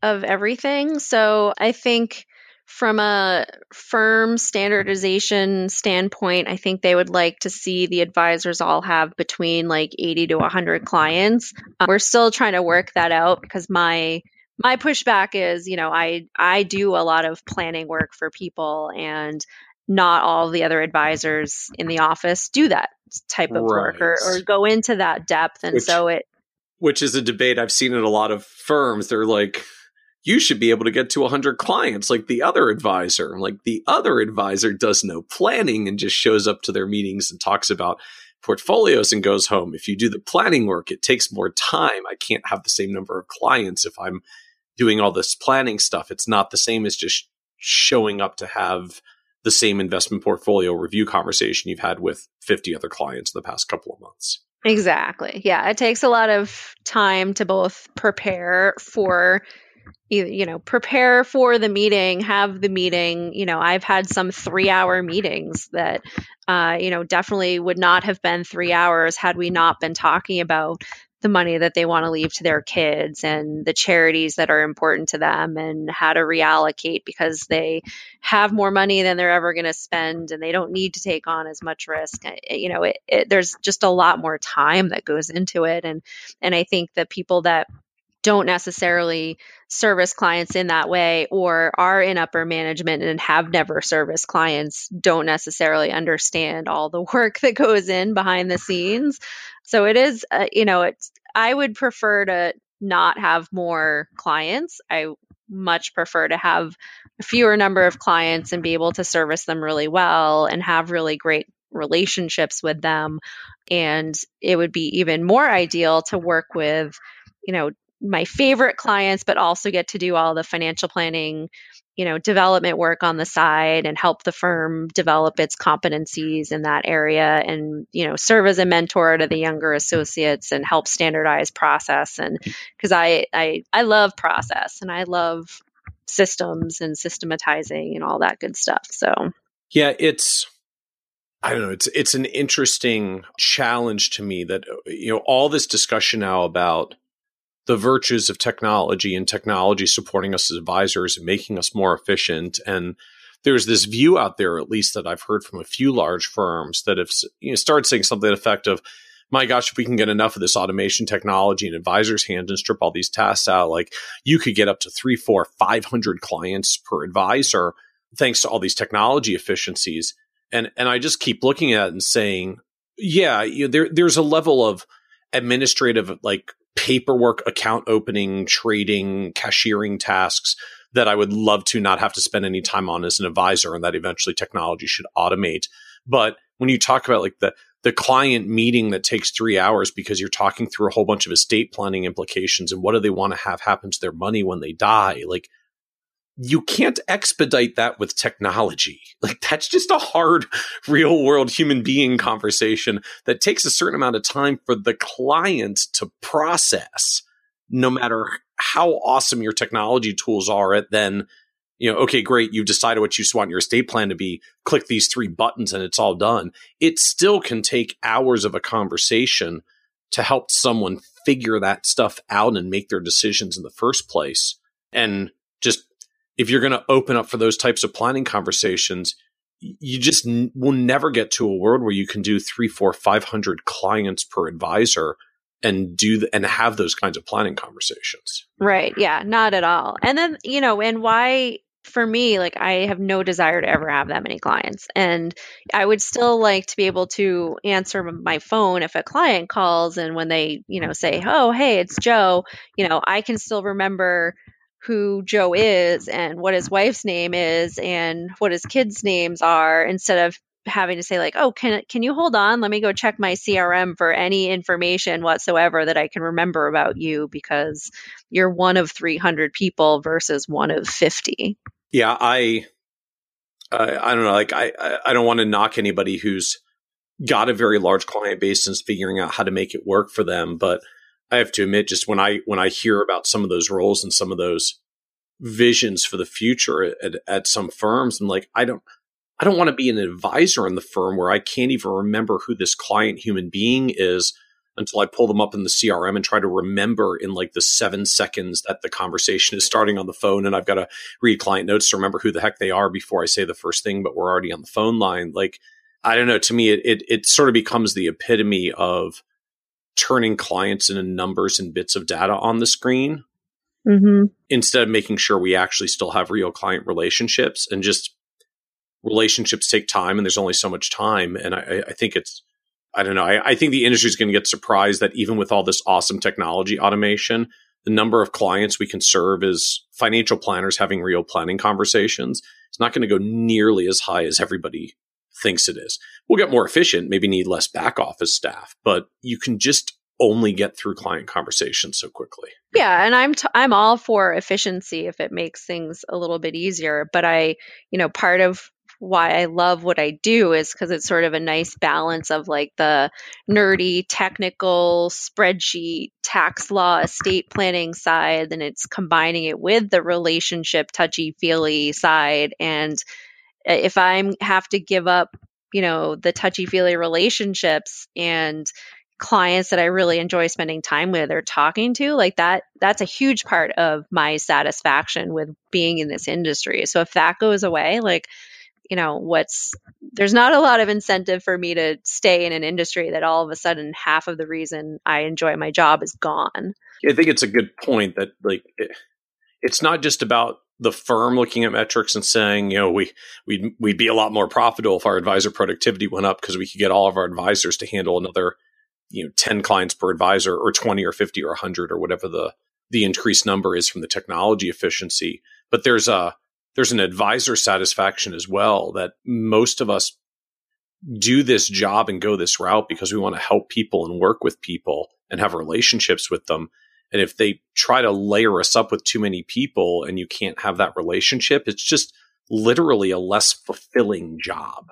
of everything. So I think from a firm standardization standpoint, I think they would like to see the advisors all have between like 80 to 100 clients. Uh, we're still trying to work that out because my my pushback is, you know, I I do a lot of planning work for people and not all the other advisors in the office do that type of right. work or, or go into that depth and which, so it which is a debate I've seen in a lot of firms. They're like, you should be able to get to 100 clients like the other advisor. Like the other advisor does no planning and just shows up to their meetings and talks about portfolios and goes home. If you do the planning work, it takes more time. I can't have the same number of clients if I'm doing all this planning stuff. It's not the same as just showing up to have the same investment portfolio review conversation you've had with 50 other clients in the past couple of months. Exactly. Yeah. It takes a lot of time to both prepare for you know prepare for the meeting have the meeting you know i've had some three hour meetings that uh, you know definitely would not have been three hours had we not been talking about the money that they want to leave to their kids and the charities that are important to them and how to reallocate because they have more money than they're ever going to spend and they don't need to take on as much risk. Eh, eh, you know it, it, there's just a lot more time that goes into it and and i think the people that don't necessarily service clients in that way or are in upper management and have never serviced clients don't necessarily understand all the work that goes in behind the scenes. So it is uh, you know it's i would prefer to not have more clients. I much prefer to have a fewer number of clients and be able to service them really well and have really great relationships with them. And it would be even more ideal to work with you know my favorite clients, but also get to do all the financial planning, you know, development work on the side and help the firm develop its competencies in that area and, you know, serve as a mentor to the younger associates and help standardize process. And mm. because I, I, I love process and I love systems and systematizing and all that good stuff. So, yeah, it's, I don't know. It's it's an interesting challenge to me that uh, you know all this discussion now about the virtues of technology and technology supporting us as advisors and making us more efficient. And there's this view out there, at least that I've heard from a few large firms that have you know, started saying something effective. My gosh, if we can get enough of this automation technology in advisors' hands and strip all these tasks out, like you could get up to three, four, five hundred clients per advisor, thanks to all these technology efficiencies. And and I just keep looking at it and saying, yeah, you know, there there's a level of administrative like paperwork, account opening, trading, cashiering tasks that I would love to not have to spend any time on as an advisor and that eventually technology should automate. But when you talk about like the the client meeting that takes three hours because you're talking through a whole bunch of estate planning implications and what do they want to have happen to their money when they die, like you can't expedite that with technology. Like that's just a hard real world human being conversation that takes a certain amount of time for the client to process. No matter how awesome your technology tools are at then, you know, okay, great, you've decided what you want your estate plan to be. Click these three buttons and it's all done. It still can take hours of a conversation to help someone figure that stuff out and make their decisions in the first place. And if you're going to open up for those types of planning conversations, you just n- will never get to a world where you can do three, four, five hundred clients per advisor and do the, and have those kinds of planning conversations. Right. Yeah. Not at all. And then you know, and why for me, like I have no desire to ever have that many clients. And I would still like to be able to answer my phone if a client calls and when they, you know, say, Oh, hey, it's Joe, you know, I can still remember who Joe is and what his wife's name is and what his kids' names are instead of having to say like, "Oh, can can you hold on? Let me go check my CRM for any information whatsoever that I can remember about you because you're one of 300 people versus one of 50." Yeah, I I don't know, like I I don't want to knock anybody who's got a very large client base and is figuring out how to make it work for them, but I have to admit, just when I when I hear about some of those roles and some of those visions for the future at, at some firms. I'm like, I don't, I don't want to be an advisor in the firm where I can't even remember who this client human being is until I pull them up in the CRM and try to remember in like the seven seconds that the conversation is starting on the phone. And I've got to read client notes to remember who the heck they are before I say the first thing, but we're already on the phone line. Like, I don't know. To me, it, it, it sort of becomes the epitome of turning clients into numbers and bits of data on the screen mm-hmm. instead of making sure we actually still have real client relationships and just relationships take time and there's only so much time. And I, I think it's, I don't know. I, I think the industry is going to get surprised that even with all this awesome technology automation, the number of clients we can serve as financial planners having real planning conversations is not going to go nearly as high as everybody thinks it is. We'll get more efficient, maybe need less back office staff, but you can just only get through client conversations so quickly. Yeah, and I'm t- I'm all for efficiency if it makes things a little bit easier, but I, you know, part of why I love what I do is because it's sort of a nice balance of like the nerdy, technical spreadsheet, tax law, estate planning side, and it's combining it with the relationship, touchy feely side. And Uh, if I have to give up, you know, the touchy feely relationships and clients that I really enjoy spending time with or talking to, like that, that's a huge part of my satisfaction with being in this industry. So if that goes away, like, you know what's there's not a lot of incentive for me to stay in an industry that all of a sudden half of the reason I enjoy my job is gone. I think it's a good point that like it, it's not just about the firm looking at metrics and saying, you know, we we'd we'd be a lot more profitable if our advisor productivity went up because we could get all of our advisors to handle another, you know, 10 clients per advisor or 20 or 50 or 100 or whatever the the increased number is from the technology efficiency. But there's a there's an advisor satisfaction as well that most of us do this job and go this route because we want to help people and work with people and have relationships with them. And if they try to layer us up with too many people and you can't have that relationship, it's just literally a less fulfilling job.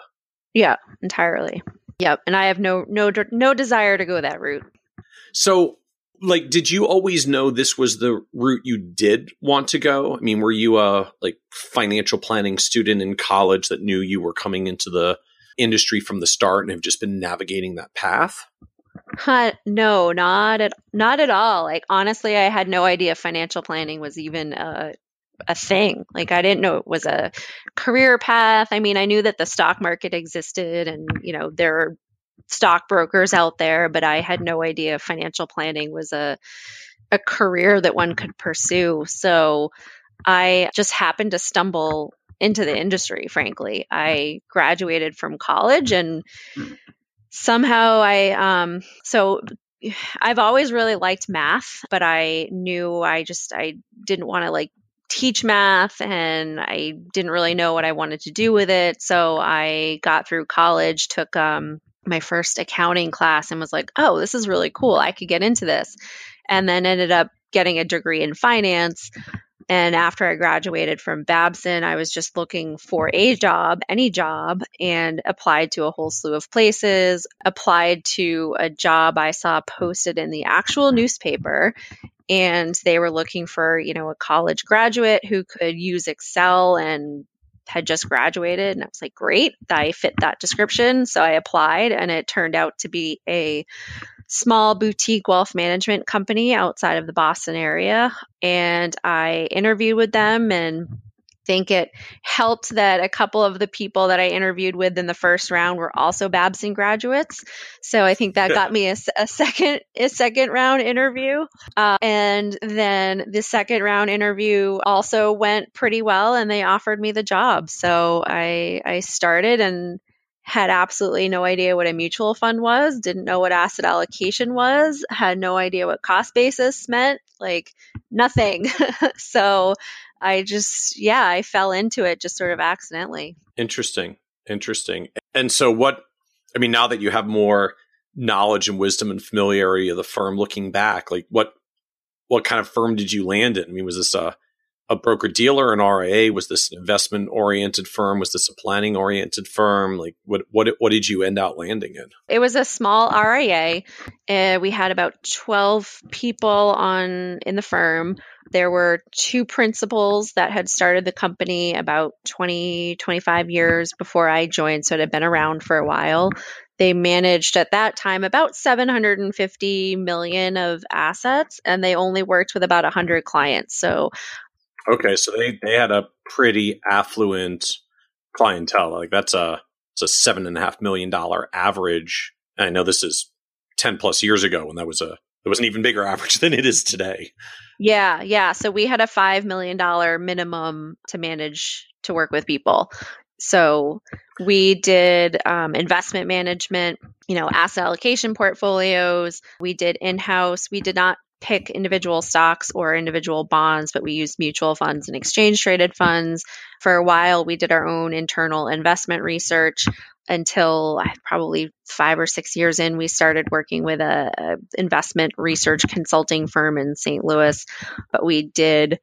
Yeah, entirely. Yep, and I have no no no desire to go that route. So like did you always know this was the route you did want to go i mean were you a like financial planning student in college that knew you were coming into the industry from the start and have just been navigating that path uh, no not at not at all like honestly i had no idea financial planning was even a a thing. Like I didn't know it was a career path. I mean, I knew that the stock market existed and, you know, there are stockbrokers out there, but I had no idea financial planning was a a career that one could pursue. So I just happened to stumble into the industry, frankly. I graduated from college and somehow I um so I've always really liked math, but I knew I just I didn't want to like teach math and I didn't really know what I wanted to do with it. So I got through college, took um my first accounting class and was like, oh, this is really cool. I could get into this. And then ended up getting a degree in finance. And after I graduated from Babson, I was just looking for a job, any job, and applied to a whole slew of places. Applied to a job I saw posted in the actual newspaper. And they were looking for, you know, a college graduate who could use Excel and had just graduated and I was like, great, I fit that description. So I applied and it turned out to be a small boutique wealth management company outside of the Boston area. And I interviewed with them and think it helped that a couple of the people that I interviewed with in the first round were also Babson graduates. So I think that got me a, a second a second round interview, uh, and then the second round interview also went pretty well, and they offered me the job. So I I started and had absolutely no idea what a mutual fund was, didn't know what asset allocation was, had no idea what cost basis meant, like nothing. so I just, yeah, I fell into it just sort of accidentally. Interesting. Interesting. And so, what, I mean, now that you have more knowledge and wisdom and familiarity of the firm looking back, like what, what kind of firm did you land in? I mean, was this a, a broker dealer, an RIA? Was this an investment oriented firm? Was this a planning oriented firm? Like what what what did you end out landing in? It was a small RIA. Uh, we had about 12 people on in the firm. There were two principals that had started the company about 20 25 years before I joined, so it had been around for a while. They managed at that time about 750 million of assets and they only worked with about 100 clients. So Okay, so they, they had a pretty affluent clientele. Like that's a it's a seven and a half million dollar average. And I know this is ten plus years ago when that was a it was an even bigger average than it is today. Yeah, yeah. So we had a five million dollar minimum to manage to work with people. So we did um, investment management, you know, asset allocation portfolios. We did in house. We did not pick individual stocks or individual bonds, but we used mutual funds and exchange traded funds. For a while, we did our own internal investment research until probably five or six years in, we started working with a, a investment research consulting firm in St. Louis. But we did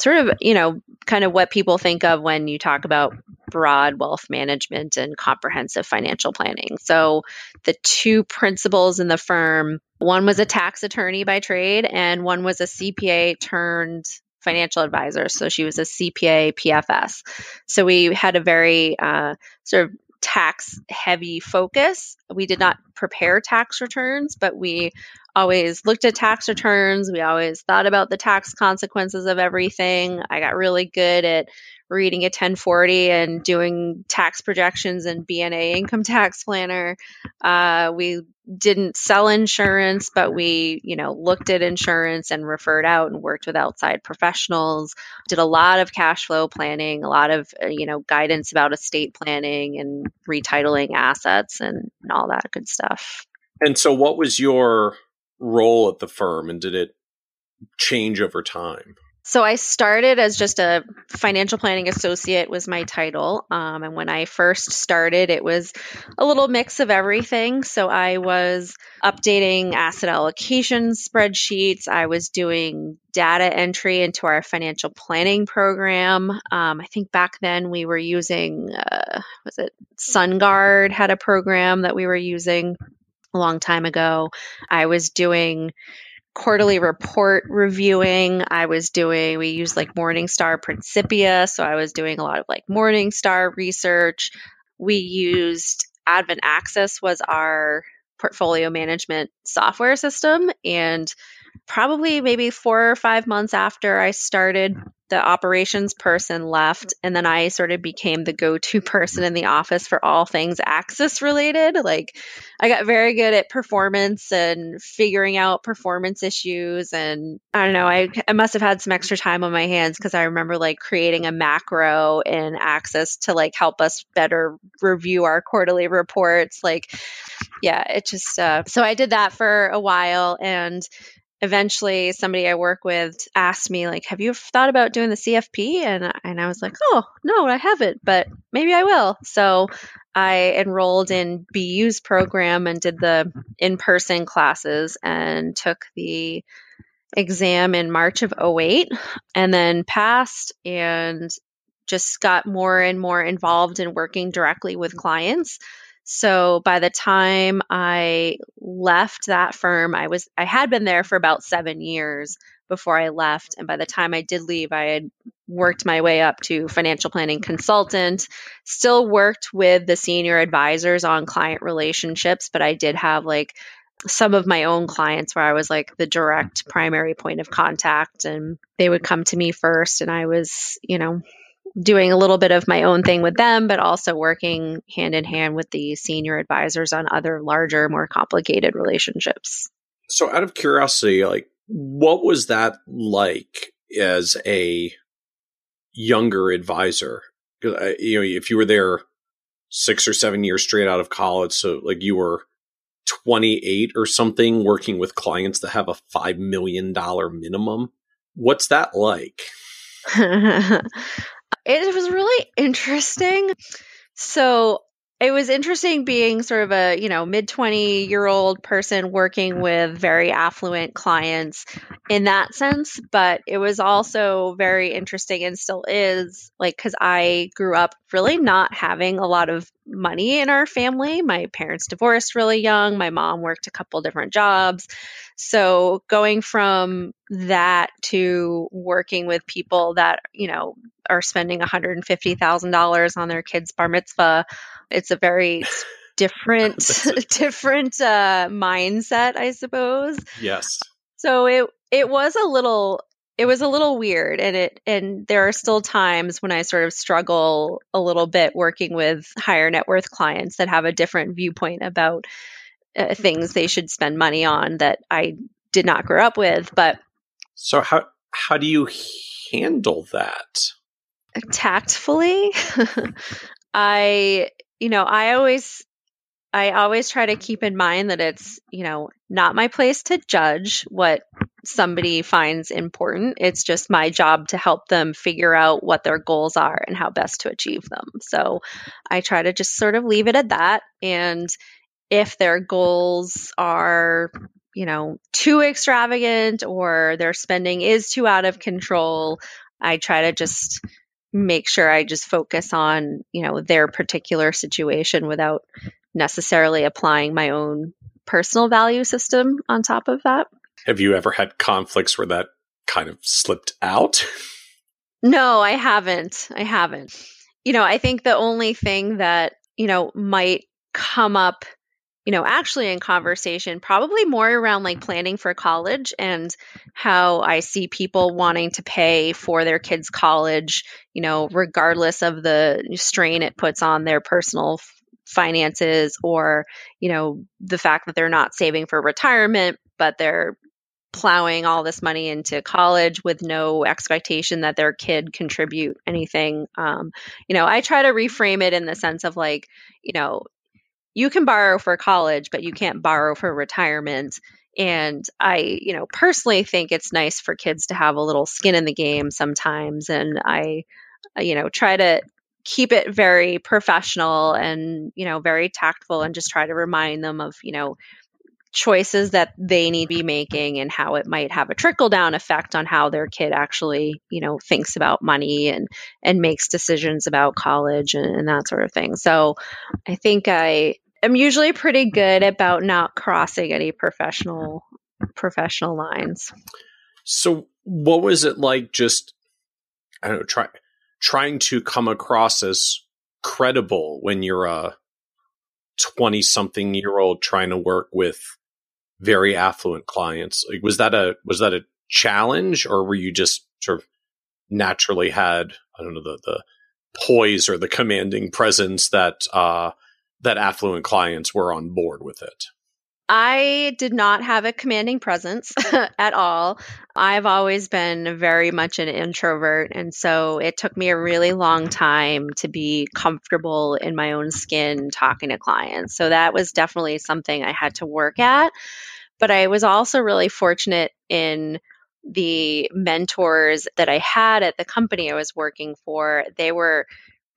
sort of, you know, kind of what people think of when you talk about broad wealth management and comprehensive financial planning. So the two principals in the firm, one was a tax attorney by trade and one was a CPA turned financial advisor. So she was a CPA PFS. So we had a very uh, sort of tax heavy focus. We did not prepare tax returns, but we always looked at tax returns. We always thought about the tax consequences of everything. I got really good at reading a 1040 and doing tax projections and BNA income tax planner. Uh, we didn't sell insurance, but we, you know, looked at insurance and referred out and worked with outside professionals. Did a lot of cash flow planning, a lot of, uh, you know, guidance about estate planning and retitling assets and, and all that good stuff. And so, what was your role at the firm, and did it change over time? So I started as just a financial planning associate was my title. Um, and when I first started, it was a little mix of everything. So I was updating asset allocation spreadsheets. I was doing data entry into our financial planning program. Um, I think back then we were using, uh, was it SunGard had a program that we were using a long time ago. I was doing quarterly report reviewing. I was doing, we used like Morningstar Principia. So I was doing a lot of like Morningstar research. We used Advent Axys was our portfolio management software system. And probably maybe four or five months after I started, the operations person left, and then I sort of became the go to person in the office for all things Axys related. Like, I got very good at performance and figuring out performance issues. And I don't know, I, I must have had some extra time on my hands because I remember like creating a macro in Axys to like help us better review our quarterly reports. Like, yeah, it just, uh, so I did that for a while. And eventually somebody I work with asked me like, "Have you thought about doing the CFP?" and and I was like, "Oh, no, I haven't, but maybe I will." So I enrolled in BU's program and did the in-person classes and took the exam in March of 08 and then passed and just got more and more involved in working directly with clients. So by the time I left that firm, I was I had been there for about 7 years before I left and by the time I did leave, I had worked my way up to financial planning consultant, still worked with the senior advisors on client relationships, but I did have like some of my own clients where I was like the direct primary point of contact and they would come to me first and I was, you know, doing a little bit of my own thing with them, but also working hand in hand with the senior advisors on other larger, more complicated relationships. So, out of curiosity, like, what was that like as a younger advisor? Uh, you know, if you were there six or seven years straight out of college, so like you were 28 or something working with clients that have a $5 million minimum. What's that like? It was really interesting. So it was interesting being sort of a you know mid 20 year old person working with very affluent clients in that sense but it was also very interesting and still is like because i grew up really not having a lot of money in our family. My parents divorced really young. My mom worked a couple different jobs. So going from that to working with people that you know are spending $150000 on their kids bar mitzvah it's a very different different uh, mindset, I suppose. Yes. So it it was a little it was a little weird and it and there are still times when I sort of struggle a little bit working with higher net worth clients that have a different viewpoint about uh, things they should spend money on that I did not grow up with but so how how do you handle that tactfully I you know, I always I always try to mm. keep in mind that it's, you know, not my place to judge what somebody finds important. It's just my job to help them figure out what their goals are and how best to achieve them. So I try to just sort of leave it at that. And if their goals are, you know, too extravagant or their spending is too out of control, I try to just make sure I just focus on, you know, their particular situation without necessarily applying my own personal value system on top of that. Have you ever had conflicts where that kind of slipped out? No, I haven't. I haven't. You know, I think the only thing that, you know, might come up you know, actually in conversation, probably more around like planning for college and how I see people wanting to pay for their kids' college, you know, regardless of the strain it puts on their personal finances or, you know, the fact that they're not saving for retirement, but they're plowing all this money into college with no expectation that their kid contribute anything um, you know i try to reframe it in the sense of like you know you can borrow for college, but you can't borrow for retirement. And I, you know, personally think it's nice for kids to have a little skin in the game sometimes. And I, you know, try to keep it very professional and, you know, very tactful and just try to remind them of, you know, choices that they need to be making and how it might have a trickle down effect on how their kid actually you know thinks about money and and makes decisions about college and, and that sort of thing so i think i am usually pretty good about not crossing any professional professional lines so what was it like just i don't know try trying to come across as credible when you're a 20 something year old trying to work with very affluent clients. Like, was that a was that a challenge, or were you just sort of naturally had I don't know the the poise or the commanding presence that uh, that affluent clients were on board with it? I did not have a commanding presence at all. I've always been very much an introvert. And so it took me a really long time to be comfortable in my own skin talking to clients. So that was definitely something I had to work at. But I was also really fortunate in the mentors that I had at the company I was working for. They were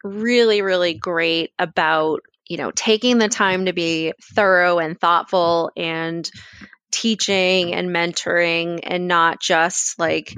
really, really great about you know, taking the time to be thorough and thoughtful and teaching and mentoring and not just like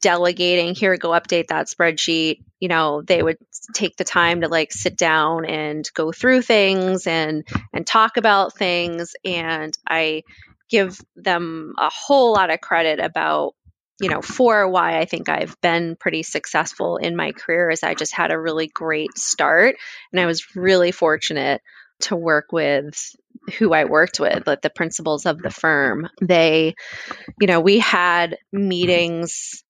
delegating here go update that spreadsheet. You know they would take the time to like sit down and go through things and and talk about things and i give them a whole lot of credit about you know, for why I think I've been pretty successful in my career is I just had a really great start and I was really fortunate to work with who I worked with, like the principals of the firm. They, you know, we had meetings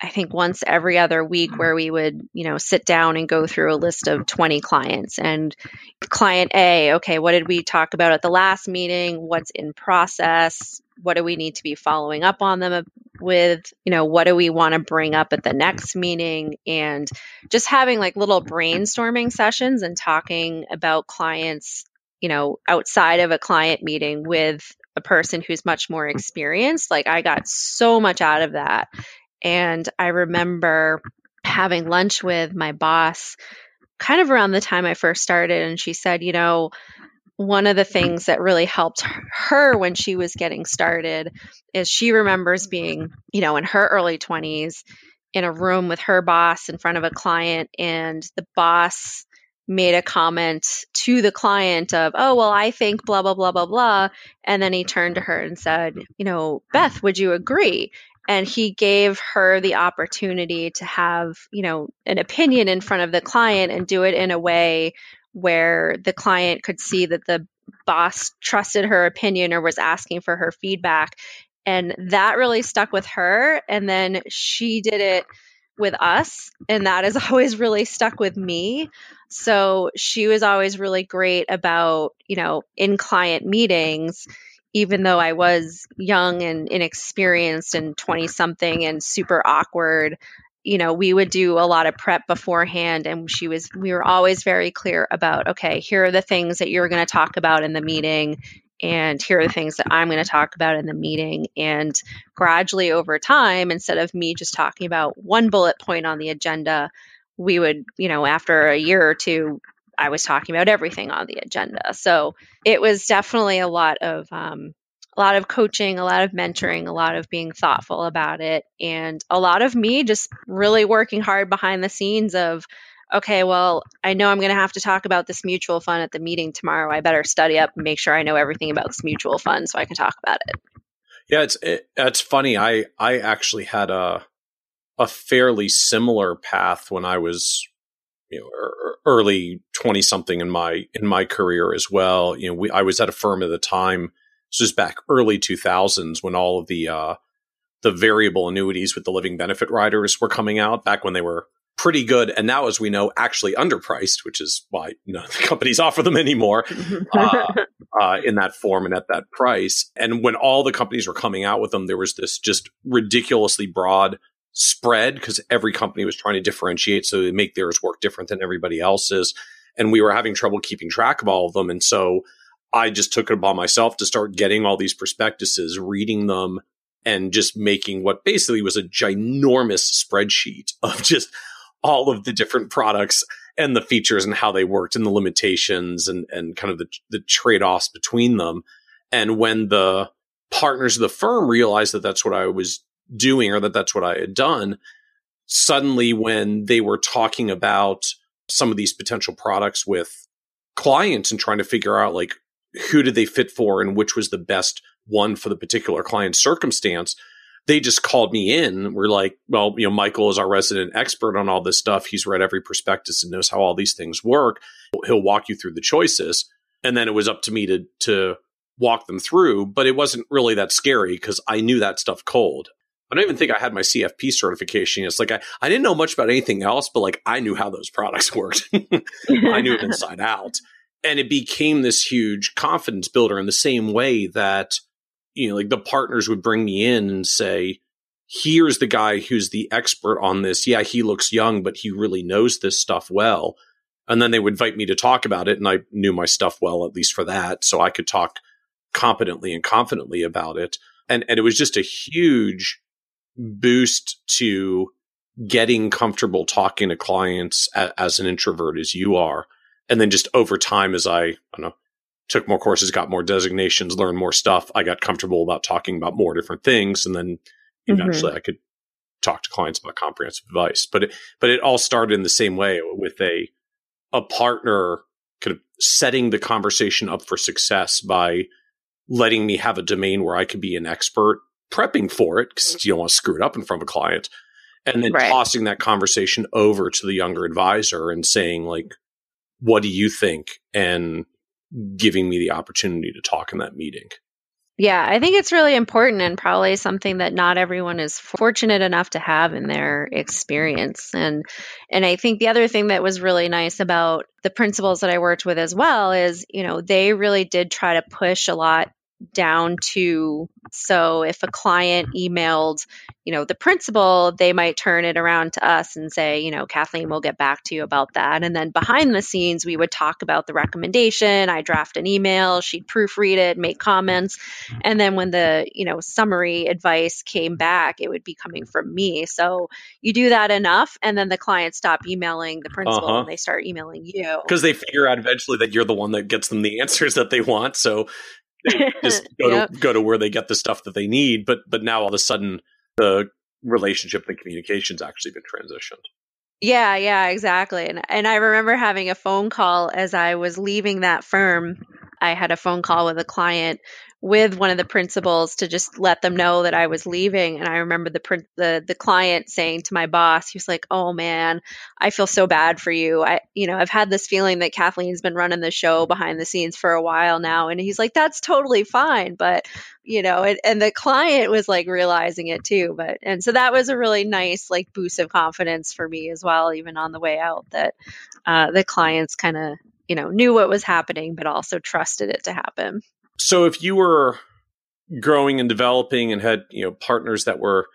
I think once every other week mm-hmm. where we would, you know, sit down and go through a list of 20 clients and client A, okay, what did we talk about at the last meeting? What's in process? What do we need to be following up on them with? You know, what do we want to bring up at the next meeting? And just having like little brainstorming sessions and talking about clients, you know, outside of a client meeting with a person who's much more experienced. Like I got so much out of that. And I remember having lunch with my boss kind of around the time I first started. And she said, you know, one of the things that really helped her when she was getting started is she remembers being, you know, in her early 20s in a room with her boss in front of a client, and the boss made a comment to the client of, oh, well, I think blah, blah, blah, blah, blah. And then he turned to her and said, you know, Beth, would you agree? And he gave her the opportunity to have, you know, an opinion in front of the client and do it in a way where the client could see that the boss trusted her opinion or was asking for her feedback. And that really stuck with her. And then she did it with us. And that has always really stuck with me. So she was always really great about, you know, in client meetings, even though I was young and inexperienced and 20 something and super awkward, you know, we would do a lot of prep beforehand and she was we were always very clear about okay, here are the things that you're going to talk about in the meeting and here are the things that I'm going to talk about in the meeting. And gradually over time instead of me just talking about one bullet point on the agenda, we would, you know, after a year or two I was talking about everything on the agenda. So, it was definitely a lot of um, a lot of coaching, a lot of mentoring, a lot of being thoughtful about it, and a lot of me just really working hard behind the scenes of, okay, well, I know I'm going to have to talk about this mutual fund at the meeting tomorrow. I better study up and make sure I know everything about this mutual fund so I can talk about it. Yeah, it's it, it's funny. I I actually had a a fairly similar path when I was you know early 20 something in my in my career as well. You know we I was at a firm at the time this was back early 2000s when all of the uh, the variable annuities with the living benefit riders were coming out back when they were pretty good. And now as we know actually underpriced which is why none of the companies offer them anymore uh, uh, in that form and at that price. And when all the companies were coming out with them there was this just ridiculously broad spread because every company was trying to differentiate so they make theirs work different than everybody else's and we were having trouble keeping track of all of them and so I just took it upon myself to start getting all these prospectuses, reading them, and just making what basically was a ginormous spreadsheet of just all of the different products and the features and how they worked and the limitations and, and kind of the, the trade offs between them. And when the partners of the firm realized that that's what I was doing or that that's what I had done, suddenly when they were talking about some of these potential products with clients and trying to figure out like who did they fit for and which was the best one for the particular client circumstance. They just called me in. We're like, well, you know, Michael is our resident expert on all this stuff. He's read every prospectus and knows how all these things work. He'll walk you through the choices. And then it was up to me to to walk them through, but it wasn't really that scary because I knew that stuff cold. I don't even think I had my CFP certification. It's like I, I didn't know much about anything else, but like I knew how those products worked. I knew it inside out and it became this huge confidence builder in the same way that you know like the partners would bring me in and say here's the guy who's the expert on this yeah he looks young but he really knows this stuff well and then they would invite me to talk about it and i knew my stuff well at least for that so i could talk competently and confidently about it and and it was just a huge boost to getting comfortable talking to clients a, as an introvert as you are and then just over time, as I, I don't know, took more courses, got more designations, learned more stuff, I got comfortable about talking about more different things. And then eventually mm-hmm. I could talk to clients about comprehensive advice. But it, but it all started in the same way with a, a partner kind of setting the conversation up for success by letting me have a domain where I could be an expert, prepping for it because mm-hmm. you don't want to screw it up in front of a client, and then right. tossing that conversation over to the younger advisor and saying like, what do you think? And giving me the opportunity to talk in that meeting. Yeah, I think it's really important and probably something that not everyone is fortunate enough to have in their experience. And and I think the other thing that was really nice about the principals that I worked with as well is, you know, they really did try to push a lot down to so if a client emailed you know the principal they might turn it around to us and say you know kathleen we'll get back to you about that. And then behind the scenes we would talk about the recommendation. I draft an email. She'd proofread it make comments. And then when the you know summary advice came back it would be coming from me. So you do that enough and then the clients stop emailing the principal uh-huh. and they start emailing you. Because they figure out eventually that you're the one that gets them the answers that they want. So just go yep. to go to where they get the stuff that they need. But but now all of a sudden the relationship and communication's actually been transitioned. Yeah, yeah, exactly. And and I remember having a phone call as I was leaving that firm. I had a phone call with a client with one of the principals to just let them know that I was leaving. And I remember the the the client saying to my boss, he was like, "Oh man, I feel so bad for you. I, you know, I've had this feeling that Kathleen's been running the show behind the scenes for a while now." And he's like, "That's totally fine, but you know," and, and the client was like realizing it too. But and so that was a really nice like boost of confidence for me as well, even on the way out. That uh, the clients kind of you know knew what was happening, but also trusted it to happen. So if you were growing and developing and had, you know, partners that were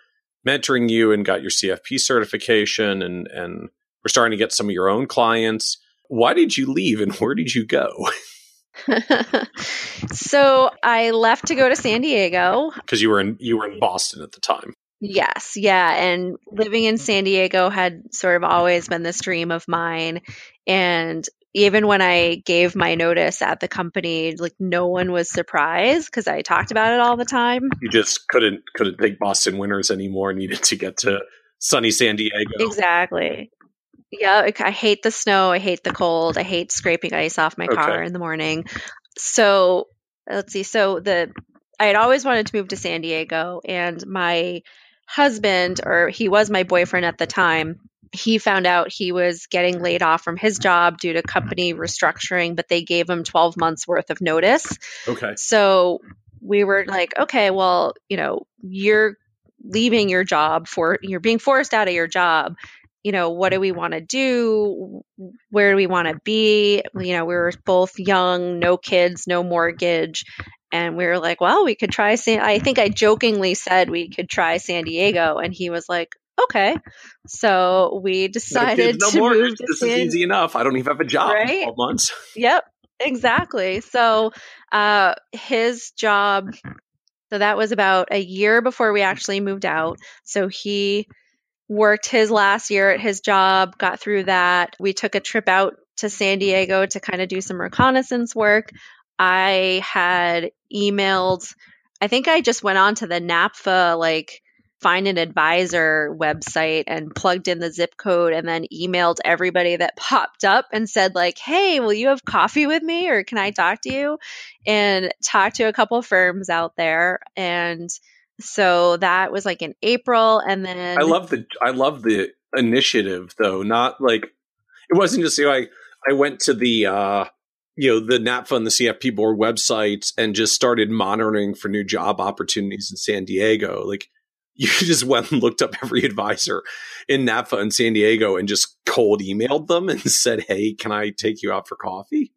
mentoring you and got your CFP certification and and were starting to get some of your own clients, why did you leave and where did you go? so I left to go to San Diego because you were in you were in Boston at the time. Yes, yeah, and living in San Diego had sort of always been this dream of mine and even when I gave my notice at the company, like no one was surprised because I talked about it all the time. You just couldn't couldn't take Boston winters anymore. Needed to get to sunny San Diego. Exactly. Yeah, I hate the snow. I hate the cold. I hate scraping ice off my car okay. in the morning. So let's see. So the I had always wanted to move to San Diego, and my husband, or he was my boyfriend at the time, he found out he was getting laid off from his job due to company mm-hmm. restructuring, but they gave him 12 months worth of notice. Okay. So we were like, okay, well, you know, you're leaving your job for you're being forced out of your job. You know, what do we want to do? Where do we want to be? You know, we were both young, no kids, no mortgage. And we were like, well, we could try San I think I jokingly said we could try San Diego. And he was like, okay. So we decided no to move. To this is easy enough. I don't even have a job right? in months. Yep, exactly. So uh, his job. So that was about a year before we actually moved out. So he worked his last year at his job, got through that. We took a trip out to San Diego to kind of do some reconnaissance work. I had emailed, I think I just went on to the NAPFA like find an advisor website and plugged in the zip code and then emailed everybody that popped up and said like hey will you have coffee with me or can i talk to you? And talked to a couple firms out there. And so that was like in april. And then i love the i love the initiative though. Not like it wasn't just you i i went to the uh you know the NAPFA and the CFP board websites and just started monitoring for new job opportunities in San Diego. Like you just went and looked up every advisor in NAPFA and San Diego and just cold emailed them and said, "Hey, can I take you out for coffee?"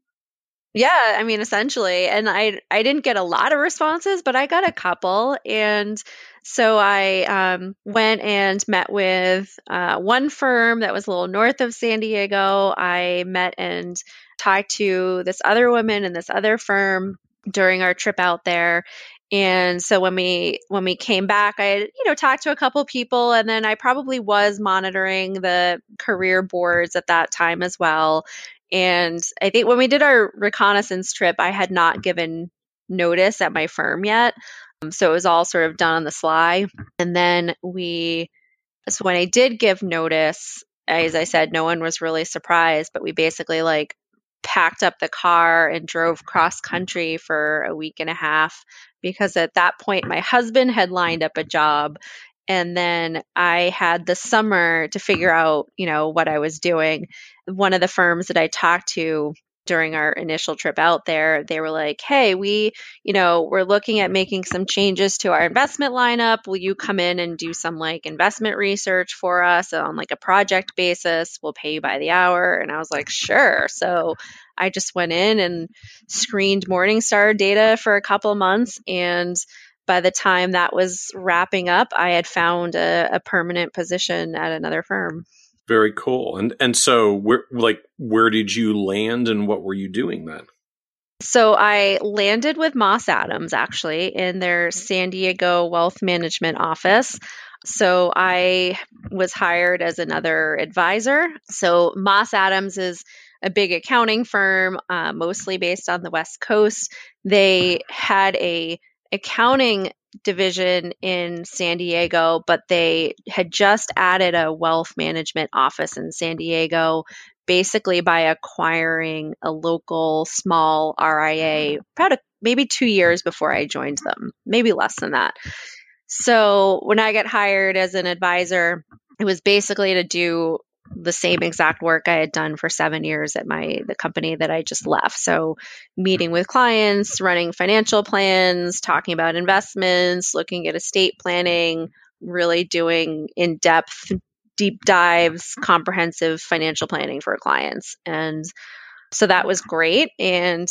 Yeah, I mean, essentially, and I I didn't get a lot of responses, but I got a couple, and so I um, went and met with uh, one firm that was a little north of San Diego. I met and talked to this other woman and this other firm during our trip out there and so when we when we came back i you know talked to a couple people and then i probably was monitoring the career boards at that time as well. And i think when we did our reconnaissance trip i had not given notice at my firm yet. Um, so it was all sort of done on the sly. And then we so when i did give notice as i said no one was really surprised but we basically like packed up the car and drove cross country for a week and a half because at that point my husband had lined up a job and then I had the summer to figure out, you know, what I was doing. One of the firms that I talked to during our initial trip out there, they were like, Hey, we, you know, we're looking at making some changes to our investment lineup. Will you come in and do some like investment research for us on like a project basis? We'll pay you by the hour. And I was like, Sure. So I just went in and screened Morningstar data for a couple months. And by the time that was wrapping up, I had found a, a permanent position at another firm. Very cool. And and so where like where did you land and what were you doing then? So I landed with Moss Adams actually in their San Diego wealth management office. So I was hired as another advisor. So Moss Adams is a big accounting firm, uh, mostly based on the West Coast. They had a accounting division in San Diego, but they had just added a wealth management office in San Diego basically by acquiring a local small RIA a, maybe two years before I joined them, maybe less than that. So when I got hired as an advisor, it was basically to do the same exact work I had done for seven years at my the company that I just left. So meeting with clients, running financial plans, talking about investments, looking at estate planning, really doing in-depth deep dives, comprehensive financial planning for clients. And so that was great. And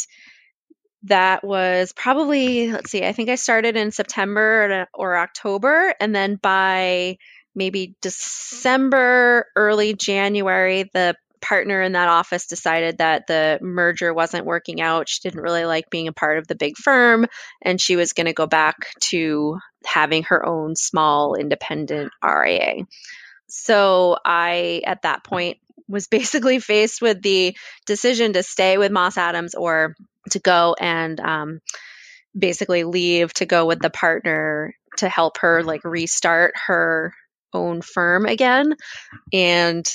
that was probably, let's see, I think I started in September or October. And then by maybe December, early January, the partner in that office decided that the merger wasn't working out. She didn't really like being a part of the big firm, and she was going to go back to having her own small independent RIA. So I, at that point, was basically faced with the decision to stay with Moss Adams or to go and um, basically leave to go with the partner to help her like restart her own firm again. And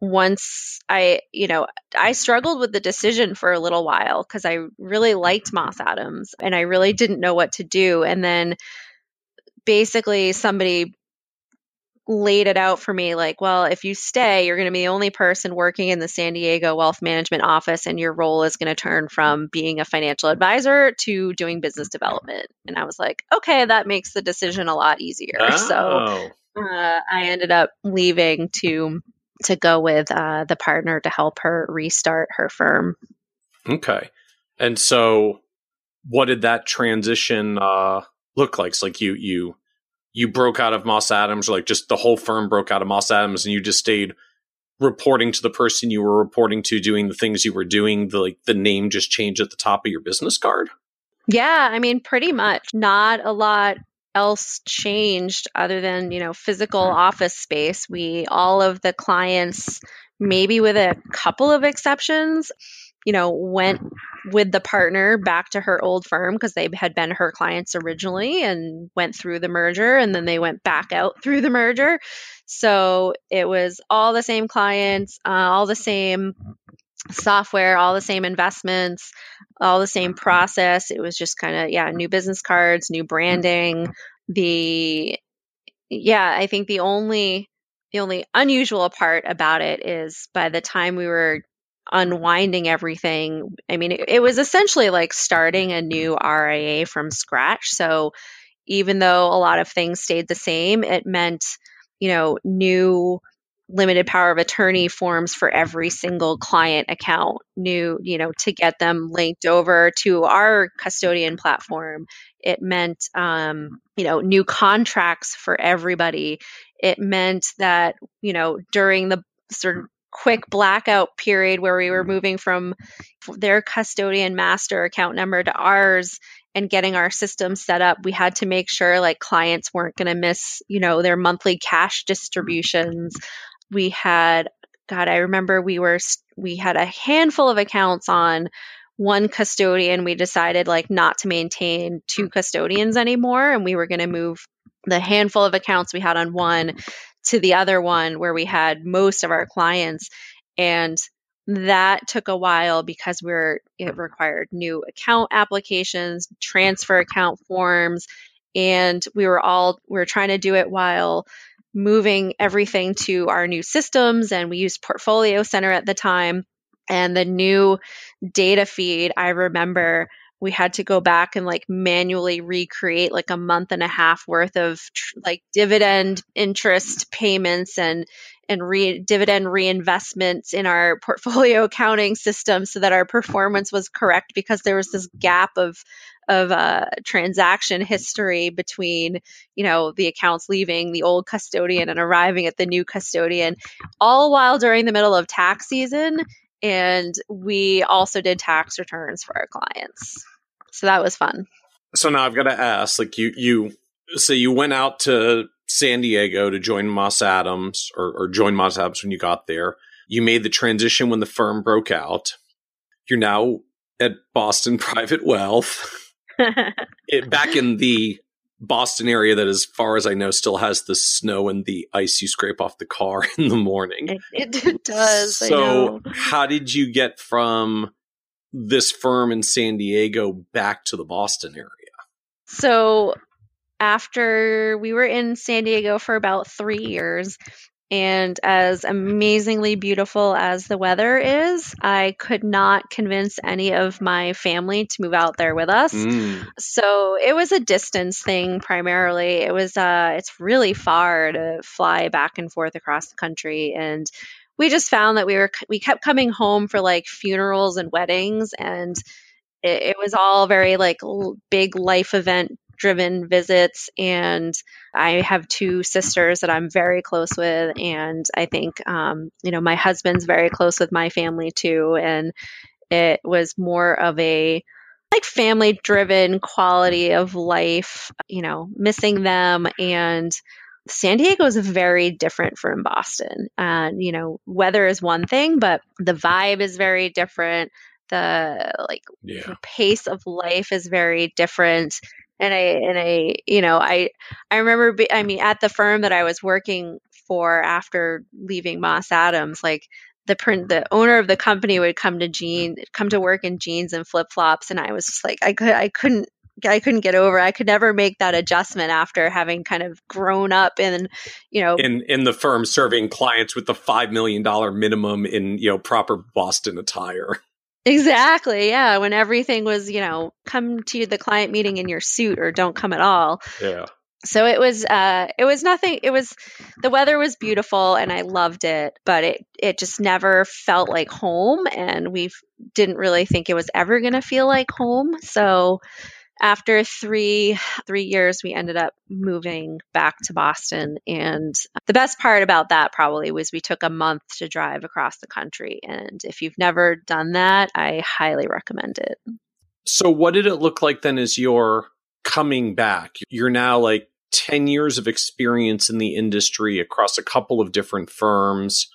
once I, you know, I struggled with the decision for a little while because I really liked Moss Adams and I really didn't know what to do. And then basically somebody laid it out for me like, well, if you stay, you're going to be the only person working in the San Diego wealth management office, and your role is going to turn from being a financial advisor to doing business development. And I was like, okay, that makes the decision a lot easier. Oh. So uh, I ended up leaving to to go with uh, the partner to help her restart her firm. Okay, and so what did that transition uh, look like? So like you you you broke out of Moss Adams, or like just the whole firm broke out of Moss Adams, and you just stayed reporting to the person you were reporting to, doing the things you were doing. The like the name just changed at the top of your business card. Yeah, I mean, pretty much. Not a lot else changed other than you know physical office space. We all of the clients maybe with a couple of exceptions you know went with the partner back to her old firm because they had been her clients originally and went through the merger and then they went back out through the merger. So it was all the same clients uh, all the same software, all the same investments, all the same mm-hmm. process. It was just kind of, yeah, new business cards, new mm-hmm. branding. The, yeah, I think the only, the only unusual part about it is by the time we were unwinding everything, I mean, it, it was essentially like starting a new RIA from scratch. So even though a lot of things stayed the same, it meant, you know, new limited power of attorney forms for every single client account new you know to get them linked over to our custodian platform. It meant um, you know new contracts for everybody. It meant that you know during the sort of quick blackout period where we were moving from their custodian master account number to ours and getting our system set up we had to make sure like clients weren't going to miss you know their monthly cash distributions we had god i remember we were we had a handful of accounts on one custodian. We decided like not to maintain two custodians anymore and we were going to move the handful of accounts we had on one to the other one where we had most of our clients. And that took a while because we are it required new account applications transfer account forms and we were all we were trying to do it while moving everything to our new systems and we used PortfolioCenter at the time. And the new data feed, I remember we had to go back and like manually recreate like a month and a half worth of tr- like dividend interest payments and and re- dividend reinvestments in our portfolio accounting system so that our performance was correct because there was this gap of of uh, transaction history between you know the accounts leaving the old custodian and arriving at the new custodian all while during the middle of tax season and we also did tax returns for our clients so that was fun. So now I've got to ask, like you, you, so you went out to San Diego to join Moss Adams or, or join Moss Adams when you got there. You made the transition when the firm broke out. You're now at Boston Private Wealth. it, back in the Boston area that, as far as I know, still has the snow and the ice you scrape off the car in the morning. It, it does. So, how did you get from this firm in San Diego back to the Boston area? So, after we were in San Diego for about three years, and as amazingly beautiful as the weather is, I could not convince any of my family to move out there with us. Mm. So it was a distance thing primarily. It was uh it's really far to fly back and forth across the country and we just found that we were we kept coming home for like funerals and weddings and it, it was all very like big life event driven visits and i have two sisters that i'm very close with and i think um, you know my husband's very close with my family too and it was more of a like family driven quality of life you know missing them and San Diego is very different from Boston. And, you know, weather is one thing, but the vibe is very different. The like yeah. the pace of life is very different. And I, and I, you know, I, I remember, be, I mean, at the firm that I was working for after leaving Moss Adams, like the print, the owner of the company would come to jean, come to work in jeans and flip flops. And I was just like, I could, I couldn't I couldn't get over. I could never make that adjustment after having kind of grown up in, you know, in in the firm serving clients with the five million dollar minimum in you know proper Boston attire. Exactly. Yeah. When everything was, you know, come to the client meeting in your suit or don't come at all. Yeah. So it was uh it was nothing it was the weather was beautiful and I loved it, but it it just never felt like home and we didn't really think it was ever going to feel like home. So after three three years we ended up moving back to boston and the best part about that probably was we took a month to drive across the country and if you've never done that i highly recommend it. So what did it look like then as you're coming back? You're now like 10 years of experience in the industry across a couple of different firms.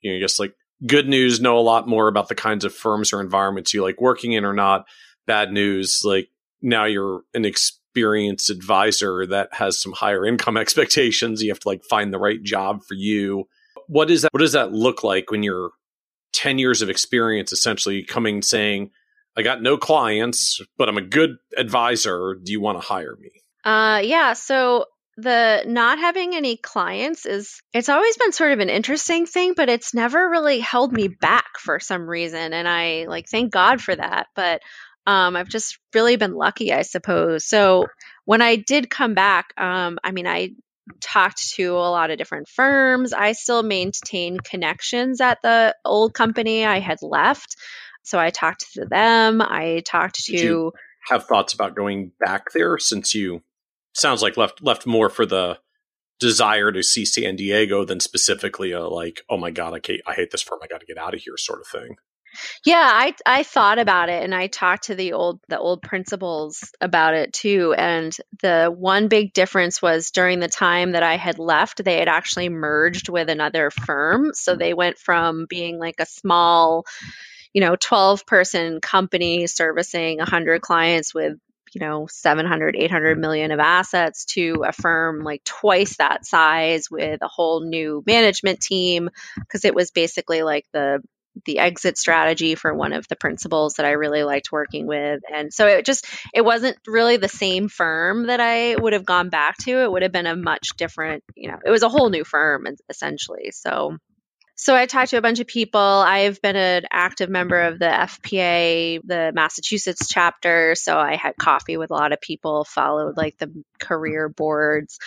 You know I guess like good news know a lot more about the kinds of firms or environments you like working in or not. Bad news like now you're an experienced advisor that has some higher income expectations. You have to like find the right job for you. What is that? What does that look like when you're 10 years of experience essentially coming saying, I got no clients, but I'm a good advisor. Do you want to hire me? Uh, yeah. So the not having any clients is it's always been sort of an interesting thing but it's never really held me back for some reason and i like thank god for that but um, I've just really been lucky, I suppose. So when I did come back, um, I mean, I talked to a lot of different firms. I still maintain connections at the old company I had left. So I talked to them. I talked to. have thoughts about going back there since you sounds like left left more for the desire to see San Diego than specifically a like, oh my god, I, I hate this firm, I got to get out of here, sort of thing. Yeah, I I thought about it and I talked to the old the old principals about it too and the one big difference was during the time that I had left they had actually merged with another firm so they went from being like a small you know 12 person company servicing 100 clients with you know 700 800 million of assets to a firm like twice that size with a whole new management team because it was basically like the the exit strategy for one of the principals that I really liked working with. And so it just it wasn't really the same firm that I would have gone back to. It would have been a much different, you know, it was a whole new firm essentially. So So I talked to a bunch of people. I've been an active member of the FPA, the Massachusetts chapter. So I had coffee with a lot of people, followed like the career boards,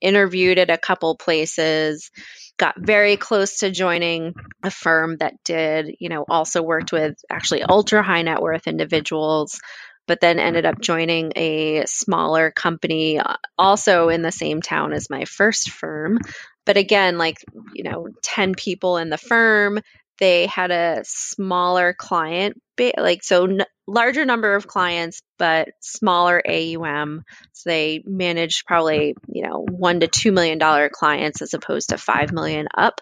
interviewed at a couple places, got very close to joining a firm that did, you know, also worked with actually ultra high net worth individuals but then ended up joining a smaller company uh, also in the same town as my first firm. But again, like, you know, 10 people in the firm, they had a smaller client, like, so n- larger number of clients, but smaller AUM. So they managed probably, you know, one to $2 million clients as opposed to 5 million up.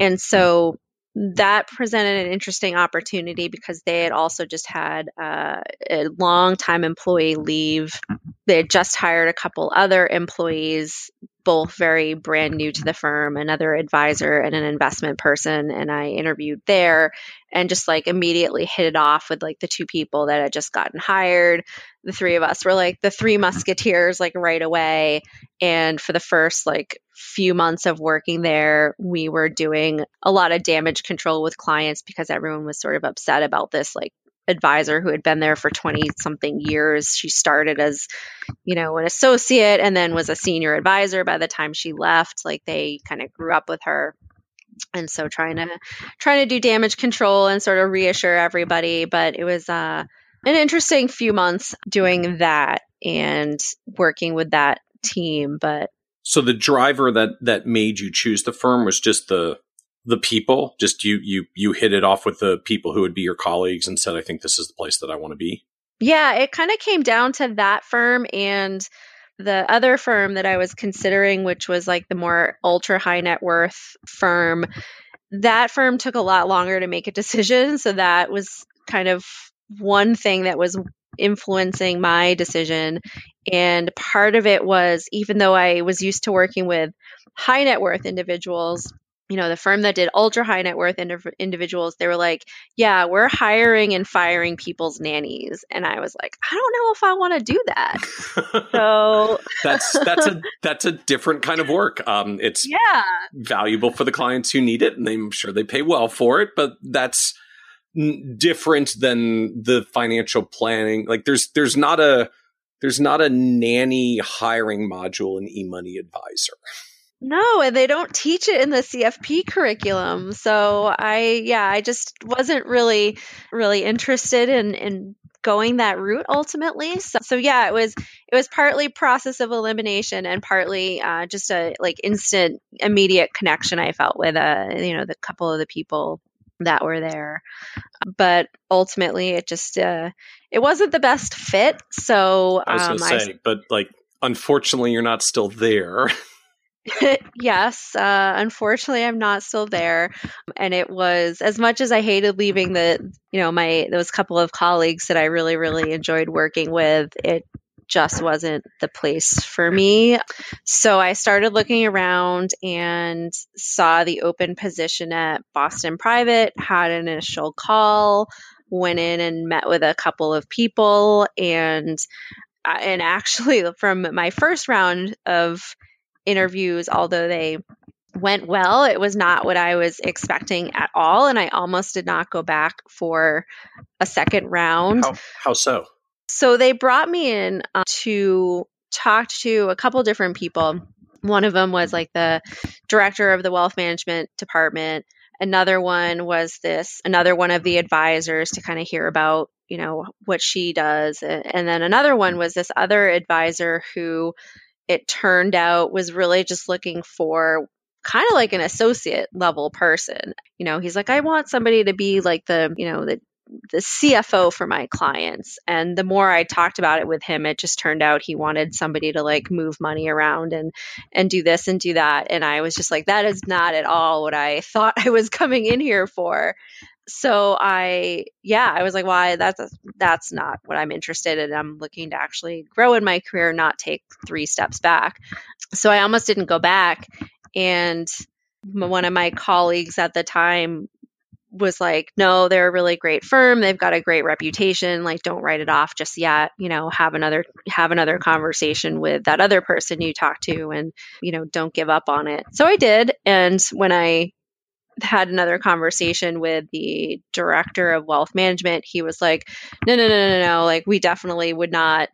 And so that presented an interesting opportunity because they had also just had uh, a long time employee leave. They had just hired a couple other employees, both very brand new to the firm, another advisor and an investment person. And I interviewed there and just like immediately hit it off with like the two people that had just gotten hired. The three of us were like the three musketeers, like right away. And for the first like few months of working there, we were doing a lot of damage control with clients because everyone was sort of upset about this like advisor who had been there for 20 something years. She started as, you know, an associate and then was a senior advisor by the time she left. Like they kind of grew up with her. And so trying to trying to do damage control and sort of reassure everybody, but it was uh an interesting few months doing that and working with that team, but so the driver that that made you choose the firm was just the the people. Just you you you hit it off with the people who would be your colleagues and said, "I think this is the place that I want to be." Yeah, it kind of came down to that firm and the other firm that I was considering, which was like the more ultra high net worth firm. That firm took a lot longer to make a decision, so that was kind of one thing that was influencing my decision. And part of it was even though I was used to working with high net worth individuals, you know, the firm that did ultra high net worth indiv- individuals, they were like, yeah, we're hiring and firing people's nannies. And I was like, I don't know if I want to do that. so that's, that's a, that's a different kind of work. Um, it's yeah. valuable for the clients who need it and I'm sure they pay well for it, but that's, different than the financial planning. Like there's there's not a there's not a nanny hiring module in eMoney Advisor. No, and they don't teach it in the CFP curriculum. So I yeah, I just wasn't really really interested in in going that route ultimately. So, so yeah, it was it was partly process of elimination and partly uh, just a like instant immediate connection I felt with uh you know the couple of the people that were there. But ultimately, it just uh, it wasn't the best fit. So I was going to um, say, I, but like, unfortunately, you're not still there. yes, uh, unfortunately, I'm not still there, and it was as much as I hated leaving the, you know, my those couple of colleagues that I really, really enjoyed working with. It just wasn't the place for me. So I started looking around and saw the open position at Boston Private, had an initial call, went in and met with a couple of people and uh, and actually from my first round of interviews although they went well. It was not what I was expecting at all. And I almost did not go back for a second round. How, how so? So they brought me in uh, to talk to a couple different people. One of them was like the director of the wealth management department. Another one was this, another one of the advisors to kind of hear about, you know, what she does. And then another one was this other advisor who it turned out was really just looking for kind of like an associate level person. You know, he's like, I want somebody to be like the, you know, the the CFO for my clients. And the more I talked about it with him, it just turned out he wanted somebody to like move money around and and do this and do that. And I was just like, that is not at all what I thought I was coming in here for. So I, yeah, I was like, why? Well, that's that's not what I'm interested in. I'm looking to actually grow in my career, not take three steps back. So I almost didn't go back. And one of my colleagues at the time was like, no, they're a really great firm. They've got a great reputation. Like, don't write it off just yet. You know, have another have another conversation with that other person you talk to, and you know, don't give up on it. So I did, and when I had another conversation with the director of wealth management, he was like, no, no, no, no, no. Like, we definitely would not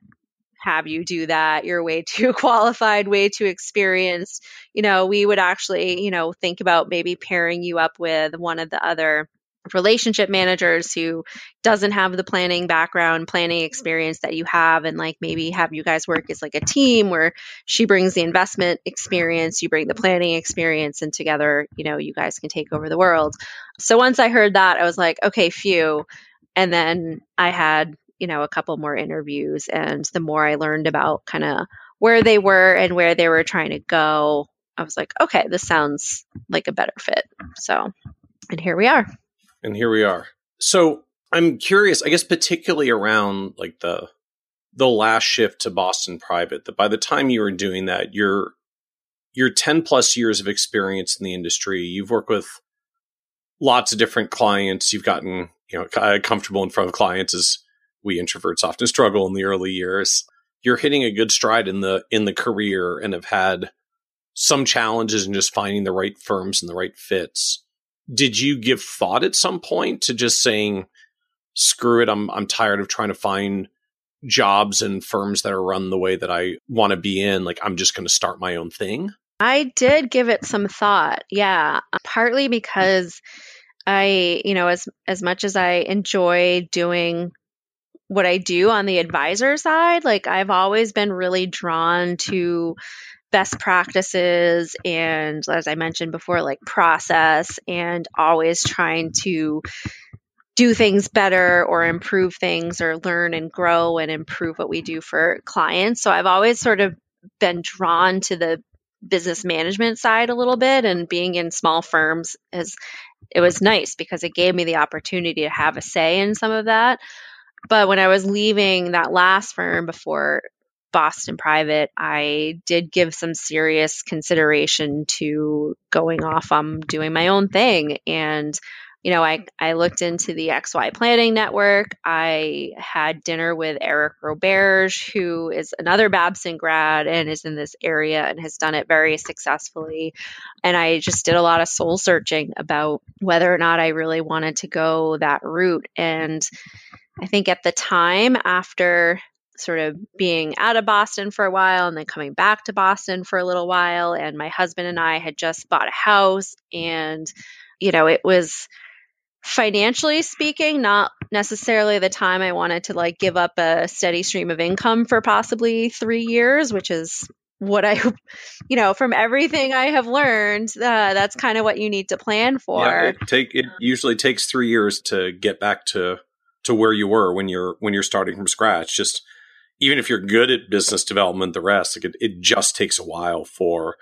have you do that. You're way too qualified, way too experienced. You know, we would actually, you know, think about maybe pairing you up with one of the other relationship managers who doesn't have the planning background planning experience that you have and like maybe have you guys work as like a team where she brings the investment experience you bring the planning experience and together you know you guys can take over the world. So once i heard that i was like okay phew. And then i had you know a couple more interviews and the more i learned about kind of where they were and where they were trying to go i was like okay this sounds like a better fit. So and here we are and here we are. So I'm curious, I guess, particularly around like the the last shift to Boston Private. That by the time you were doing that, you're you're 10 plus years of experience in the industry. You've worked with lots of different clients. You've gotten you know comfortable in front of clients as we introverts often struggle in the early years. You're hitting a good stride in the in the career and have had some challenges in just finding the right firms and the right fits did you give thought at some point to just saying, screw it, I'm I'm tired of trying to find jobs and firms that are run the way that I want to be in. Like I'm just going to start my own thing? I did give it some thought. Yeah, partly because I, you know, as as much as I enjoy doing what I do on the advisor side, like I've always been really drawn to best practices and as i mentioned before like process and always trying to do things better or improve things or learn and grow and improve what we do for clients. So i've always sort of been drawn to the business management side a little bit and being in small firms is it was nice because it gave me the opportunity to have a say in some of that. But when I was leaving that last firm before Boston Private, I did give some serious consideration to going off on doing my own thing. And, you know, I, I looked into the XY Planning Network. I had dinner with Eric Roberge, who is another Babson grad and is in this area and has done it very successfully. And I just did a lot of soul searching about whether or not I really wanted to go that route. And I think at the time, after sort of being out of Boston for a while and then coming back to Boston for a little while. And my husband and I had just bought a house. And, you know, it was financially speaking, not necessarily the time I wanted to like give up a steady stream of income for possibly three years, which is what I, you know, from everything I have learned, uh, that's kind of what you need to plan for. Yeah, it take it usually takes three years to get back to to where you were when you're when you're starting from scratch. Just even if you're good at business development, the rest, like it, it just takes a while for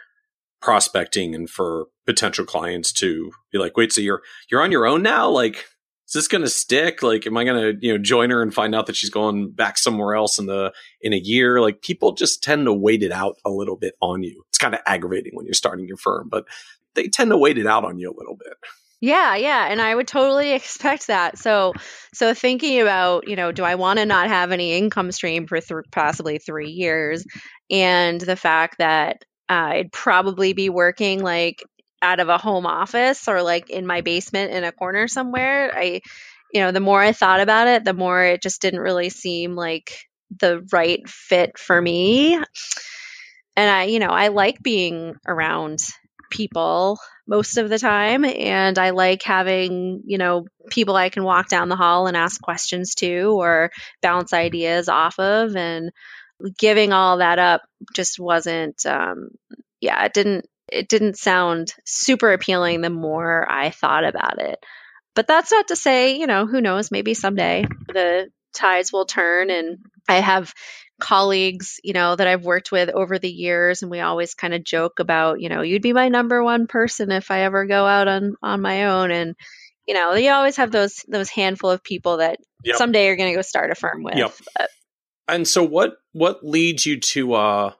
prospecting and for potential clients to be like, wait, so you're you're on your own now? Like, is this going to stick? Like, am I going to you know join her and find out that she's going back somewhere else in the in a year? Like, people just tend to wait it out a little bit on you. It's kind of aggravating when you're starting your firm, but they tend to wait it out on you a little bit. Yeah, yeah, and I would totally expect that. So, so thinking about, you know, do I want to not have any income stream for th- possibly three years, and the fact that uh, I'd probably be working like out of a home office or like in my basement in a corner somewhere. I, you know, the more I thought about it, the more it just didn't really seem like the right fit for me. And I, you know, I like being around people most of the time and I like having, you know, people I can walk down the hall and ask questions to or bounce ideas off of and giving all that up just wasn't um yeah, it didn't it didn't sound super appealing the more I thought about it. But that's not to say, you know, who knows, maybe someday the tides will turn and I have colleagues, you know, that I've worked with over the years and we always kind of joke about, you know, you'd be my number one person if I ever go out on on my own and you know, you always have those those handful of people that yep. someday you're going to go start a firm with. Yep. But. And so what what leads you to uh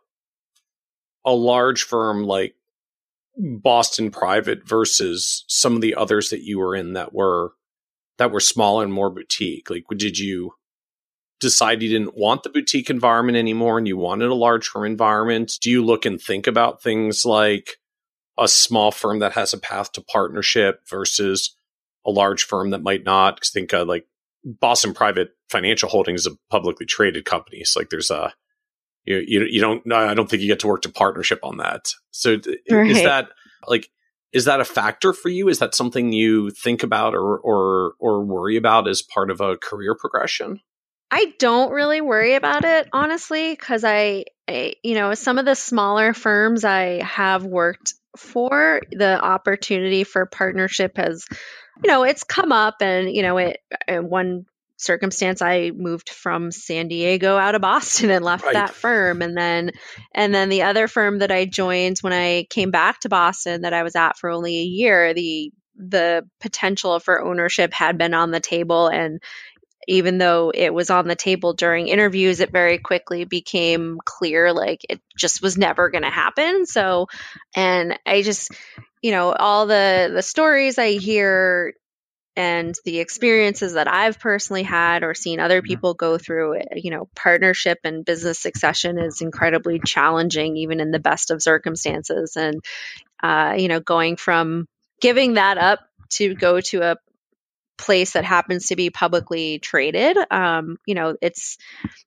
a large firm like Boston Private versus some of the others that you were in that were that were smaller and more boutique? Like did you decide you didn't want the boutique environment anymore and you wanted a large firm environment? Do you look and think about things like a small firm that has a path to partnership versus a large firm that might not. Think uh, like Boston Private Financial Holdings is a publicly traded company. So like there's a you you, you don't I don't think you get to work to partnership on that. So right. is that like is that a factor for you? Is that something you think about or or or worry about as part of a career progression? I don't really worry about it honestly because I, I, you know, some of the smaller firms I have worked for, the opportunity for partnership has, you know, it's come up, and you know, it. Uh, one circumstance i moved from san diego out of boston and left right. that firm and then and then the other firm that i joined when i came back to boston that i was at for only a year the the potential for ownership had been on the table and even though it was on the table during interviews it very quickly became clear like it just was never going to happen so and i just you know all the the stories i hear and the experiences that I've personally had or seen other mm-hmm. people go through, eh, you know, partnership and business succession is incredibly challenging, even in the best of circumstances. And, uh, you know, going from giving that up to go to a place that happens to be publicly traded, um, you know, it's,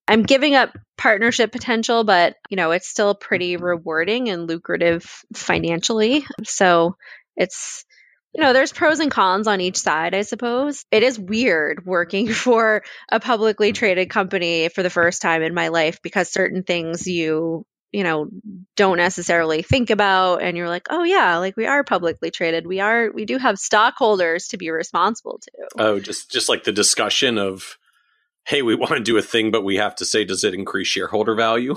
I'm giving up partnership potential, but, you know, it's still pretty rewarding and lucrative financially. So it's, you know, there's pros and cons on each side, I suppose. It is weird working for a publicly traded company for the first time in my life because certain things you, you know, don't necessarily think about and you're like, "Oh yeah, like we are publicly traded. We are we do have stockholders to be responsible to." Oh, just just like the discussion of hey, we want to do a thing but we have to say does it increase shareholder value?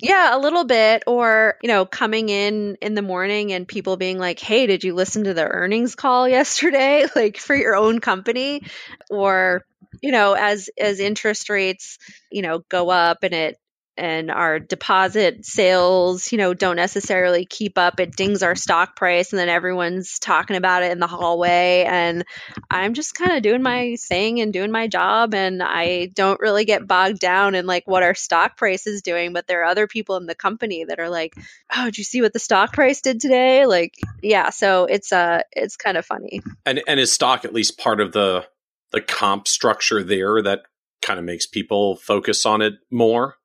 Yeah, a little bit. Or, you know, coming in in the morning and people being like, hey, did you listen to the earnings call yesterday? Like for your own company? Or, you know, as as interest rates, you know, go up and it and our deposit sales, you know, don't necessarily keep up. It dings our stock price and then everyone's talking about it in the hallway and I'm just kind of doing my thing and doing my job and I don't really get bogged down in like what our stock price is doing, but there are other people in the company that are like, "Oh, did you see what the stock price did today?" Like, yeah, so it's uh it's kind of funny. And and is stock at least part of the the comp structure there that kind of makes people focus on it more?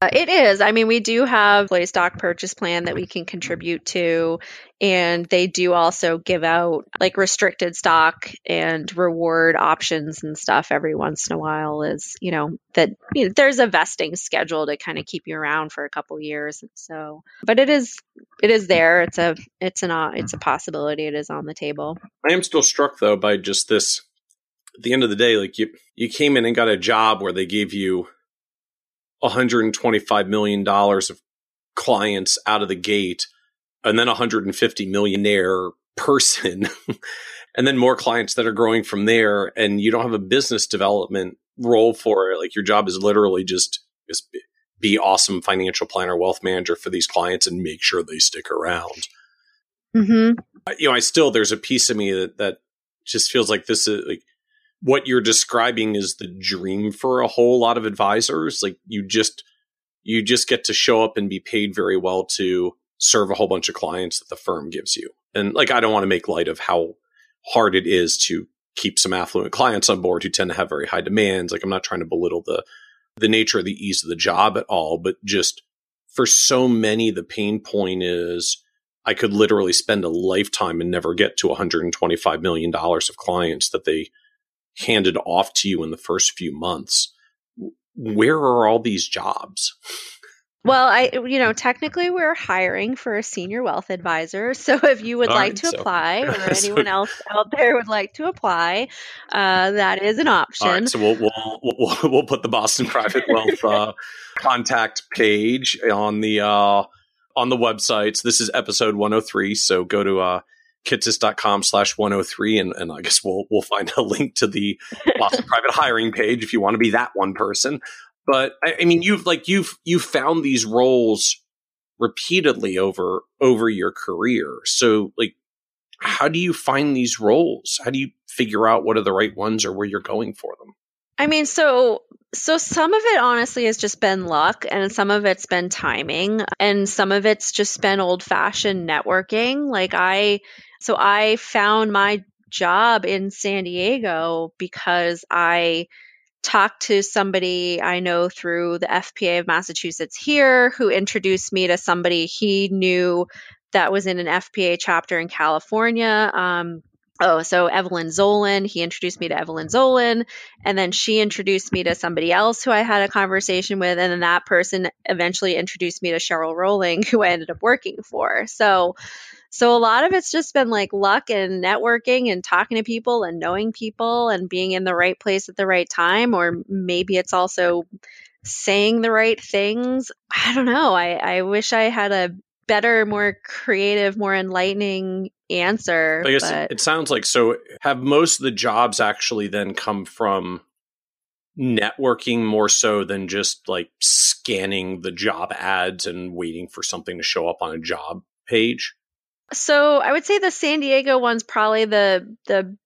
Uh, it is. I mean, we do have a stock purchase plan that we can contribute to, and they do also give out like restricted stock and reward options and stuff every once in a while. Is you know that you know, there's a vesting schedule to kind of keep you around for a couple years. So, but it is it is there. It's a it's an uh, it's a possibility. It is on the table. I am still struck though by just this. At the end of the day, like you you came in and got a job where they gave you 125 million dollars of clients out of the gate and then 150 millionaire person and then more clients that are growing from there and you don't have a business development role for it like your job is literally just just be awesome financial planner wealth manager for these clients and make sure they stick around mm-hmm. you know i still there's a piece of me that that just feels like this is like what you're describing is the dream for a whole lot of advisors. Like you just you just get to show up and be paid very well to serve a whole bunch of clients that the firm gives you. And like I don't want to make light of how hard it is to keep some affluent clients on board who tend to have very high demands. Like I'm not trying to belittle the the nature of the ease of the job at all, but just for so many the pain point is I could literally spend a lifetime and never get to 125 million dollars of clients that they handed off to you in the first few months. Where are all these jobs? Well, I you know, technically we're hiring for a senior wealth advisor. So if you would all like right, to so, apply or anyone else out there would like to apply, uh, that is an option. so we'll, we'll we'll, we'll put the Boston Private Wealth uh, contact page on the uh, on the websites. This is episode 103, so go to kitces.com slash 103 and, and I guess we'll we'll find a link to the Boston private hiring page if you want to be that one person. But I, I mean you've like you've you've found these roles repeatedly over over your career. So like how do you find these roles? How do you figure out what are the right ones or where you're going for them? I mean, so so some of it honestly has just been luck and some of it's been timing and some of it's just been old-fashioned networking. Like I so I found my job in San Diego because I talked to somebody I know through the FPA of Massachusetts here who introduced me to somebody he knew that was in an FPA chapter in California. Um, oh, so Evelyn Zohlen, he introduced me to Evelyn Zohlen, and then she introduced me to somebody else who I had a conversation with, and then that person eventually introduced me to Cheryl Rowling, who I ended up working for. So so a lot of it's just been like luck and networking and talking to people and knowing people and being in the right place at the right time. Or maybe it's also saying the right things. I don't know. I, I wish I had a better, more creative, more enlightening answer. I guess but... it sounds like so. Have most of the jobs actually then come from networking more so than just like scanning the job ads and waiting for something to show up on a job page? So I would say the San Diego one's probably the the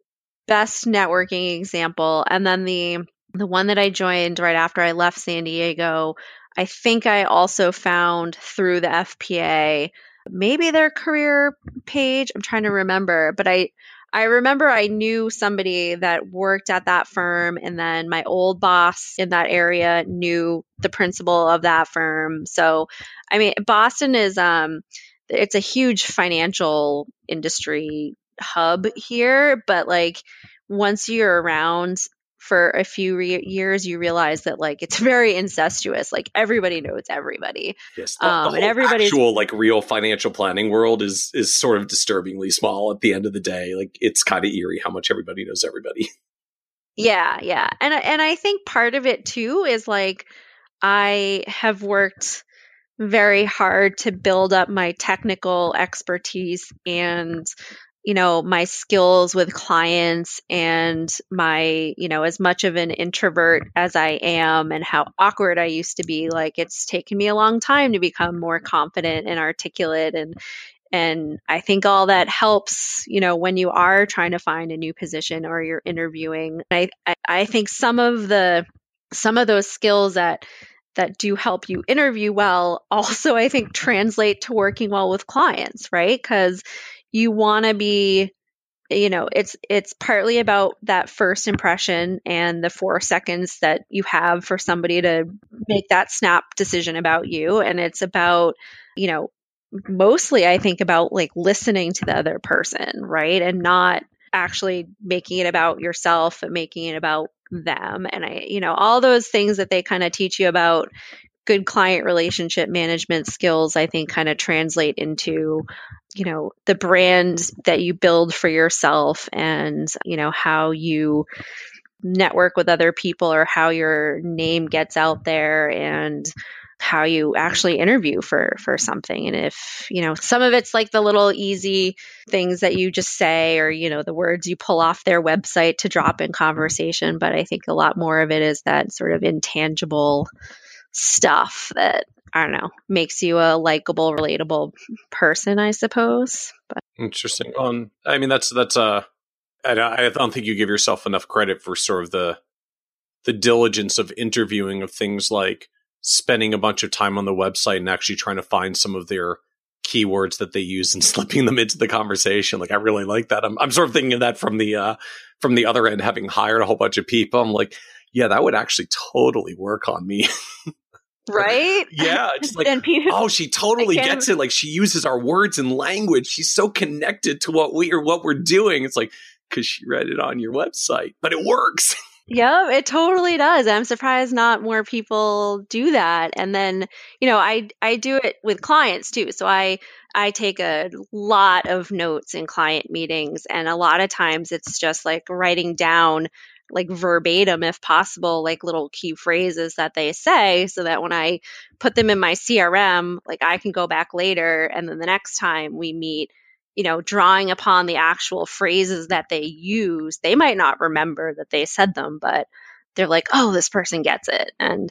best networking example, and then the the one that I joined right after I left San Diego, I think I also found through the FPA, maybe their career page. I'm trying to remember, but I I remember I knew somebody that worked at that firm, and then my old boss in that area knew the principal of that firm. So, I mean, Boston is um it's a huge financial industry hub here, but like once you're around for a few re- years, you realize that like it's very incestuous. Like everybody knows everybody. Yes, the, um, the and everybody's actual like real financial planning world is is sort of disturbingly small at the end of the day. Like it's kind of eerie how much everybody knows everybody. Yeah, yeah, and and I think part of it too is like I have worked very hard to build up my technical expertise and you know my skills with clients and my you know as much of an introvert as i am and how awkward i used to be like it's taken me a long time to become more confident and articulate and and i think all that helps you know when you are trying to find a new position or you're interviewing. I i, I think some of the some of those skills that that do help you interview well also i think translate to working well with clients right? Because you want to be you know it's it's partly about that first impression and the 4 seconds that you have for somebody to make that snap decision about you and it's about you know mostly i think about like listening to the other person right? And not actually making it about yourself and making it about them and i you know all those things that they kind of teach you about good client relationship management skills i think kind of translate into you know the brand that you build for yourself and you know how you network with other people or how your name gets out there and how you actually interview for for something. And if you know some of it's like the little easy things that you just say or you know the words you pull off their website to drop in conversation. But i think a lot more of it is that sort of intangible stuff that i don't know makes you a likable relatable person i suppose. But interesting. Um i mean that's that's uh I don't, I don't think you give yourself enough credit for sort of the the diligence of interviewing of things like spending a bunch of time on the website and actually trying to find some of their keywords that they use and slipping them into the conversation. Like I really like that. I'm, I'm sort of thinking of that from the uh, from the other end, having hired a whole bunch of people. I'm like, yeah, that would actually totally work on me. right? yeah, it's like people, oh, she totally gets it. Like she uses our words and language. She's so connected to what we are, what we're doing. It's like because she read it on your website, but it works. Yeah, it totally does. I'm surprised not more people do that. And then, you know, I I do it with clients too. So I I take a lot of notes in client meetings and a lot of times it's just like writing down like verbatim if possible like little key phrases that they say so that when I put them in my CRM, like I can go back later and then the next time we meet you know, drawing upon the actual phrases that they use, they might not remember that they said them, but they're like, oh, this person gets it. And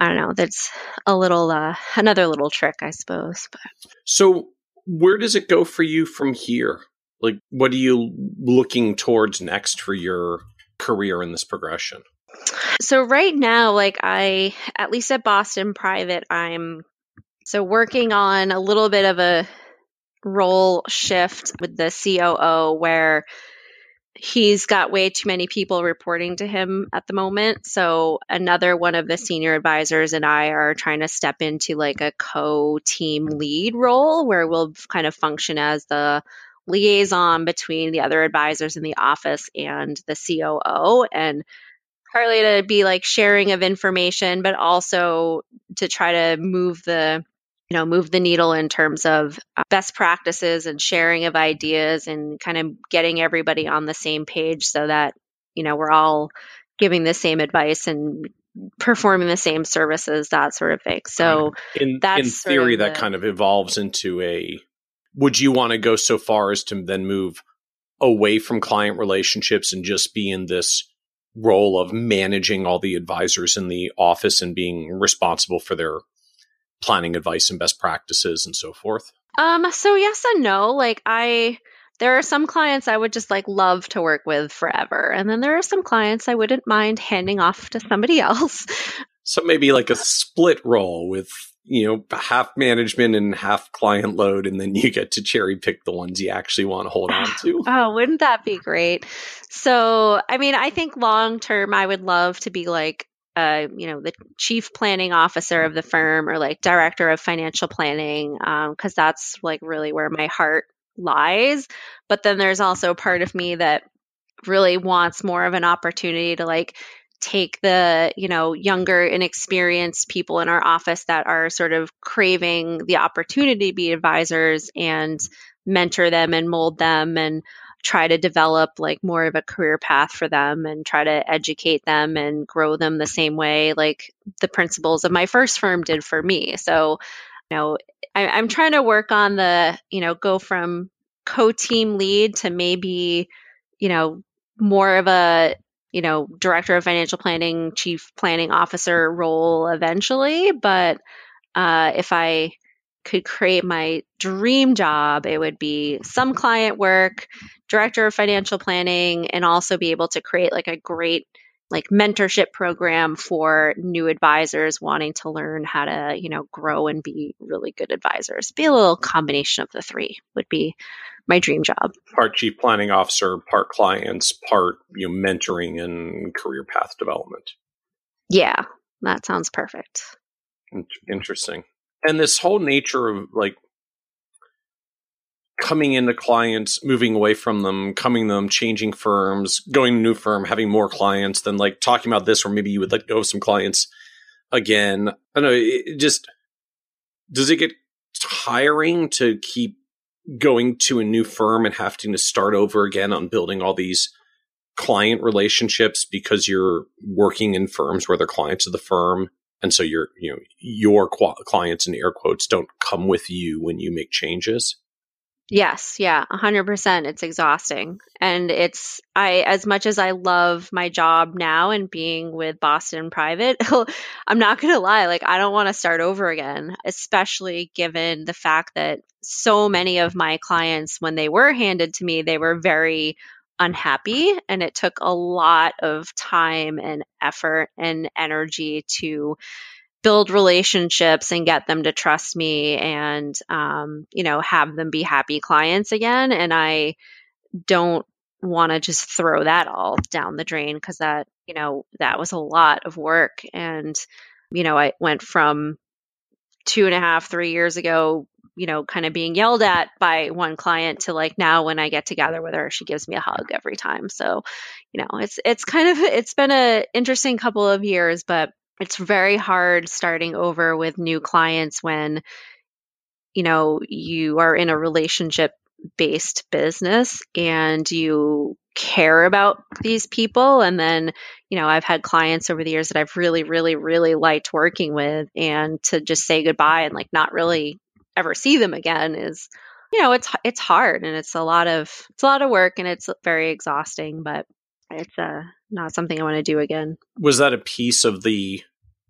I don't know, that's a little, uh, another little trick, I suppose. But. So, where does it go for you from here? Like, what are you looking towards next for your career in this progression? So right now, like I, at least at Boston Private, I'm so working on a little bit of a role shift with the COO where he's got way too many people reporting to him at the moment. So another one of the senior advisors and I are trying to step into like a co-team lead role where we'll kind of function as the liaison between the other advisors in the office and the COO and partly to be like sharing of information but also to try to move the you know move the needle in terms of uh, best practices and sharing of ideas and kind of getting everybody on the same page so that you know we're all giving the same advice and performing the same services that sort of thing. So in, in theory that the, kind of evolves into a would you want to go so far as to then move away from client relationships and just be in this role of managing all the advisors in the office and being responsible for their planning advice and best practices and so forth? Um, so yes and no. Like I there are some clients I would just like love to work with forever. And then there are some clients I wouldn't mind handing off to somebody else. So maybe like a split role with, you know, half management and half client load, and then you get to cherry pick the ones you actually want to hold on to. oh, wouldn't that be great? So, I mean, I think long term, I would love to be like uh, you know, the chief planning officer of the firm or like director of financial planning, because um, that's like really where my heart lies. But then there's also a part of me that really wants more of an opportunity to like take the you know younger inexperienced people in our office that are sort of craving the opportunity to be advisors and mentor them and mold them and try to develop like more of a career path for them and try to educate them and grow them the same way like the principals of my first firm did for me. So, you know, I, am trying to work on the, you know, go from co team lead to maybe, you know, more of a, you know, director of financial planning, chief planning officer role eventually. But uh, if I, could create my dream job, it would be some client work, director of financial planning, and also be able to create like a great like mentorship program for new advisors wanting to learn how to, you know, grow and be really good advisors. Be a little combination of the three would be my dream job. Part chief planning officer, part clients, part you know, mentoring and career path development. Yeah, that sounds perfect. Interesting and this whole nature of like coming into clients, moving away from them, coming them, changing firms, going to new firm, having more clients, then like talking about this, or maybe you would let go of some clients again. I know. It just does it get tiring to keep going to a new firm and having to start over again on building all these client relationships because you're working in firms where they're clients of the firm and so your you know your qu- clients in air quotes don't come with you when you make changes? Yes. Yeah. 100% it's exhausting. And it's i as much as i love my job now and being with boston private i'm not to lie like i don't want to start over again especially given the fact that so many of my clients when they were handed to me they were very unhappy and it took a lot of time and effort and energy to build relationships and get them to trust me and um, you know have them be happy clients again and i don't want to just throw that all down the drain because that you know that was a lot of work. And you know i went from two and a half three years ago you know, kind of being yelled at by one client to like now when I get together with her, she gives me a hug every time. So, you know, it's it's kind of it's been a interesting couple of years, but it's very hard starting over with new clients when you know you are in a relationship based business and you care about these people and then you know i've had clients over the years that i've really really really liked working with and to just say goodbye and like not really ever see them again is you know it's it's hard and it's a lot of it's a lot of work and it's very exhausting but it's uh not something i want to do again. Was that a piece of the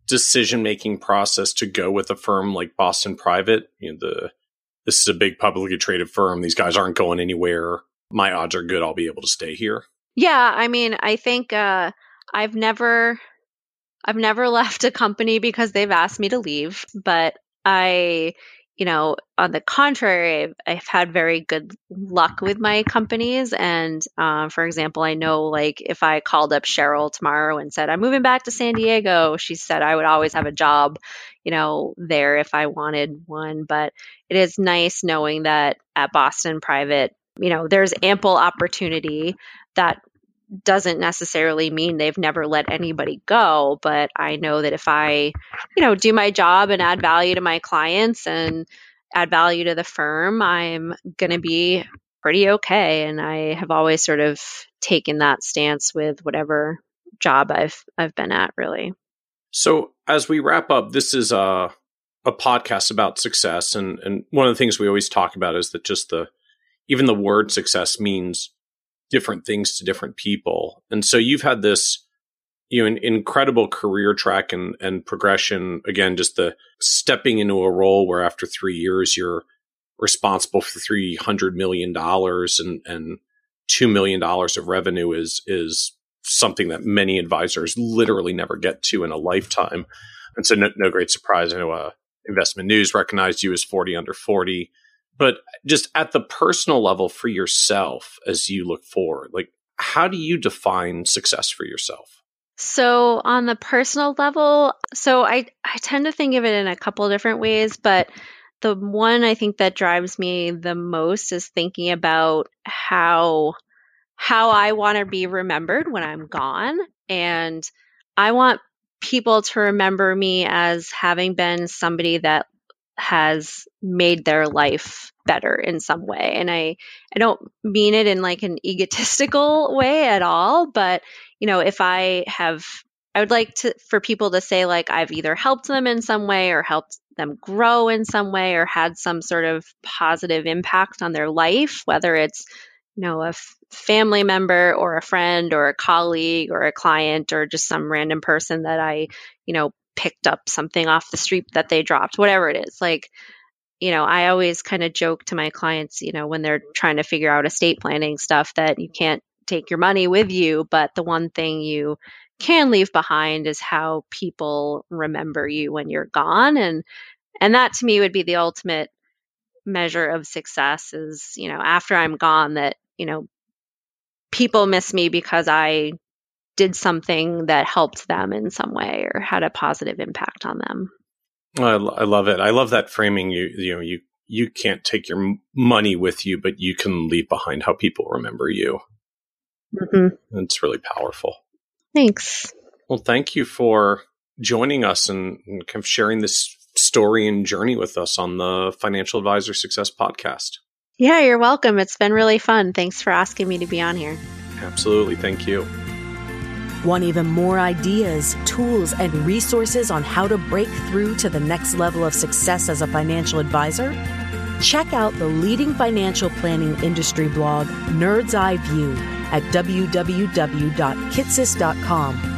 decision making process to go with a firm like boston private? You know the this is a big publicly traded firm. These guys aren't going anywhere. My odds are good i'll be able to stay here. Yeah i mean i think uh I've never I've never left a company because they've asked me to leave, but I you know, on the contrary, I've, had very good luck with my companies. And uh, for example, I know like if I called up Cheryl tomorrow and said, I'm moving back to San Diego, she said I would always have a job, you know, there if I wanted one. But it is nice knowing that at Boston Private, you know, there's ample opportunity that doesn't necessarily mean they've never let anybody go but i know that if i you know do my job and add value to my clients and add value to the firm i'm going to be pretty okay. And i have always sort of taken that stance with whatever job i've i've been at really. So as we wrap up this is a a podcast about success. And and one of the things we always talk about is that just the even the word success means different things to different people. And so you've had this, you know, an incredible career track and, and progression. Again, just the stepping into a role where after three years, you're responsible for $300 million and, and and $2 million of revenue is, is something that many advisors literally never get to in a lifetime. And so no, no great surprise. I know, uh, investment news recognized you as 40 under 40 but just at the personal level for yourself as you look forward, like how do you define success for yourself? So on the personal level, so I I tend to think of it in a couple different ways, but the one I think that drives me the most is thinking about how how I want to be remembered when I'm gone and I want people to remember me as having been somebody that has made their life better in some way. And i i don't mean it in like an egotistical way at all but you know if i have i would like to for people to say like i've either helped them in some way or helped them grow in some way or had some sort of positive impact on their life whether it's you know a f- family member or a friend or a colleague or a client or just some random person that i you know picked up something off the street that they dropped, whatever it is. Like, you know, I always kind of joke to my clients, you know, when they're trying to figure out estate planning stuff that you can't take your money with you, but the one thing you can leave behind is how people remember you when you're gone and and that to me would be the ultimate measure of success is, you know, after I'm gone that, you know, people miss me because I did something that helped them in some way or had a positive impact on them. I, I love it. I love that framing. You you know you you can't take your money with you, but you can leave behind how people remember you. Mm-hmm. It's really powerful. Thanks. Well, thank you for joining us and, and kind of sharing this story and journey with us on the Financial Advisor Success Podcast. Yeah, you're welcome. It's been really fun. Thanks for asking me to be on here. Absolutely. Thank you. Want even more ideas, tools, and resources on how to break through to the next level of success as a financial advisor? Check out the leading financial planning industry blog, Nerd's Eye View, at www.kitces.com,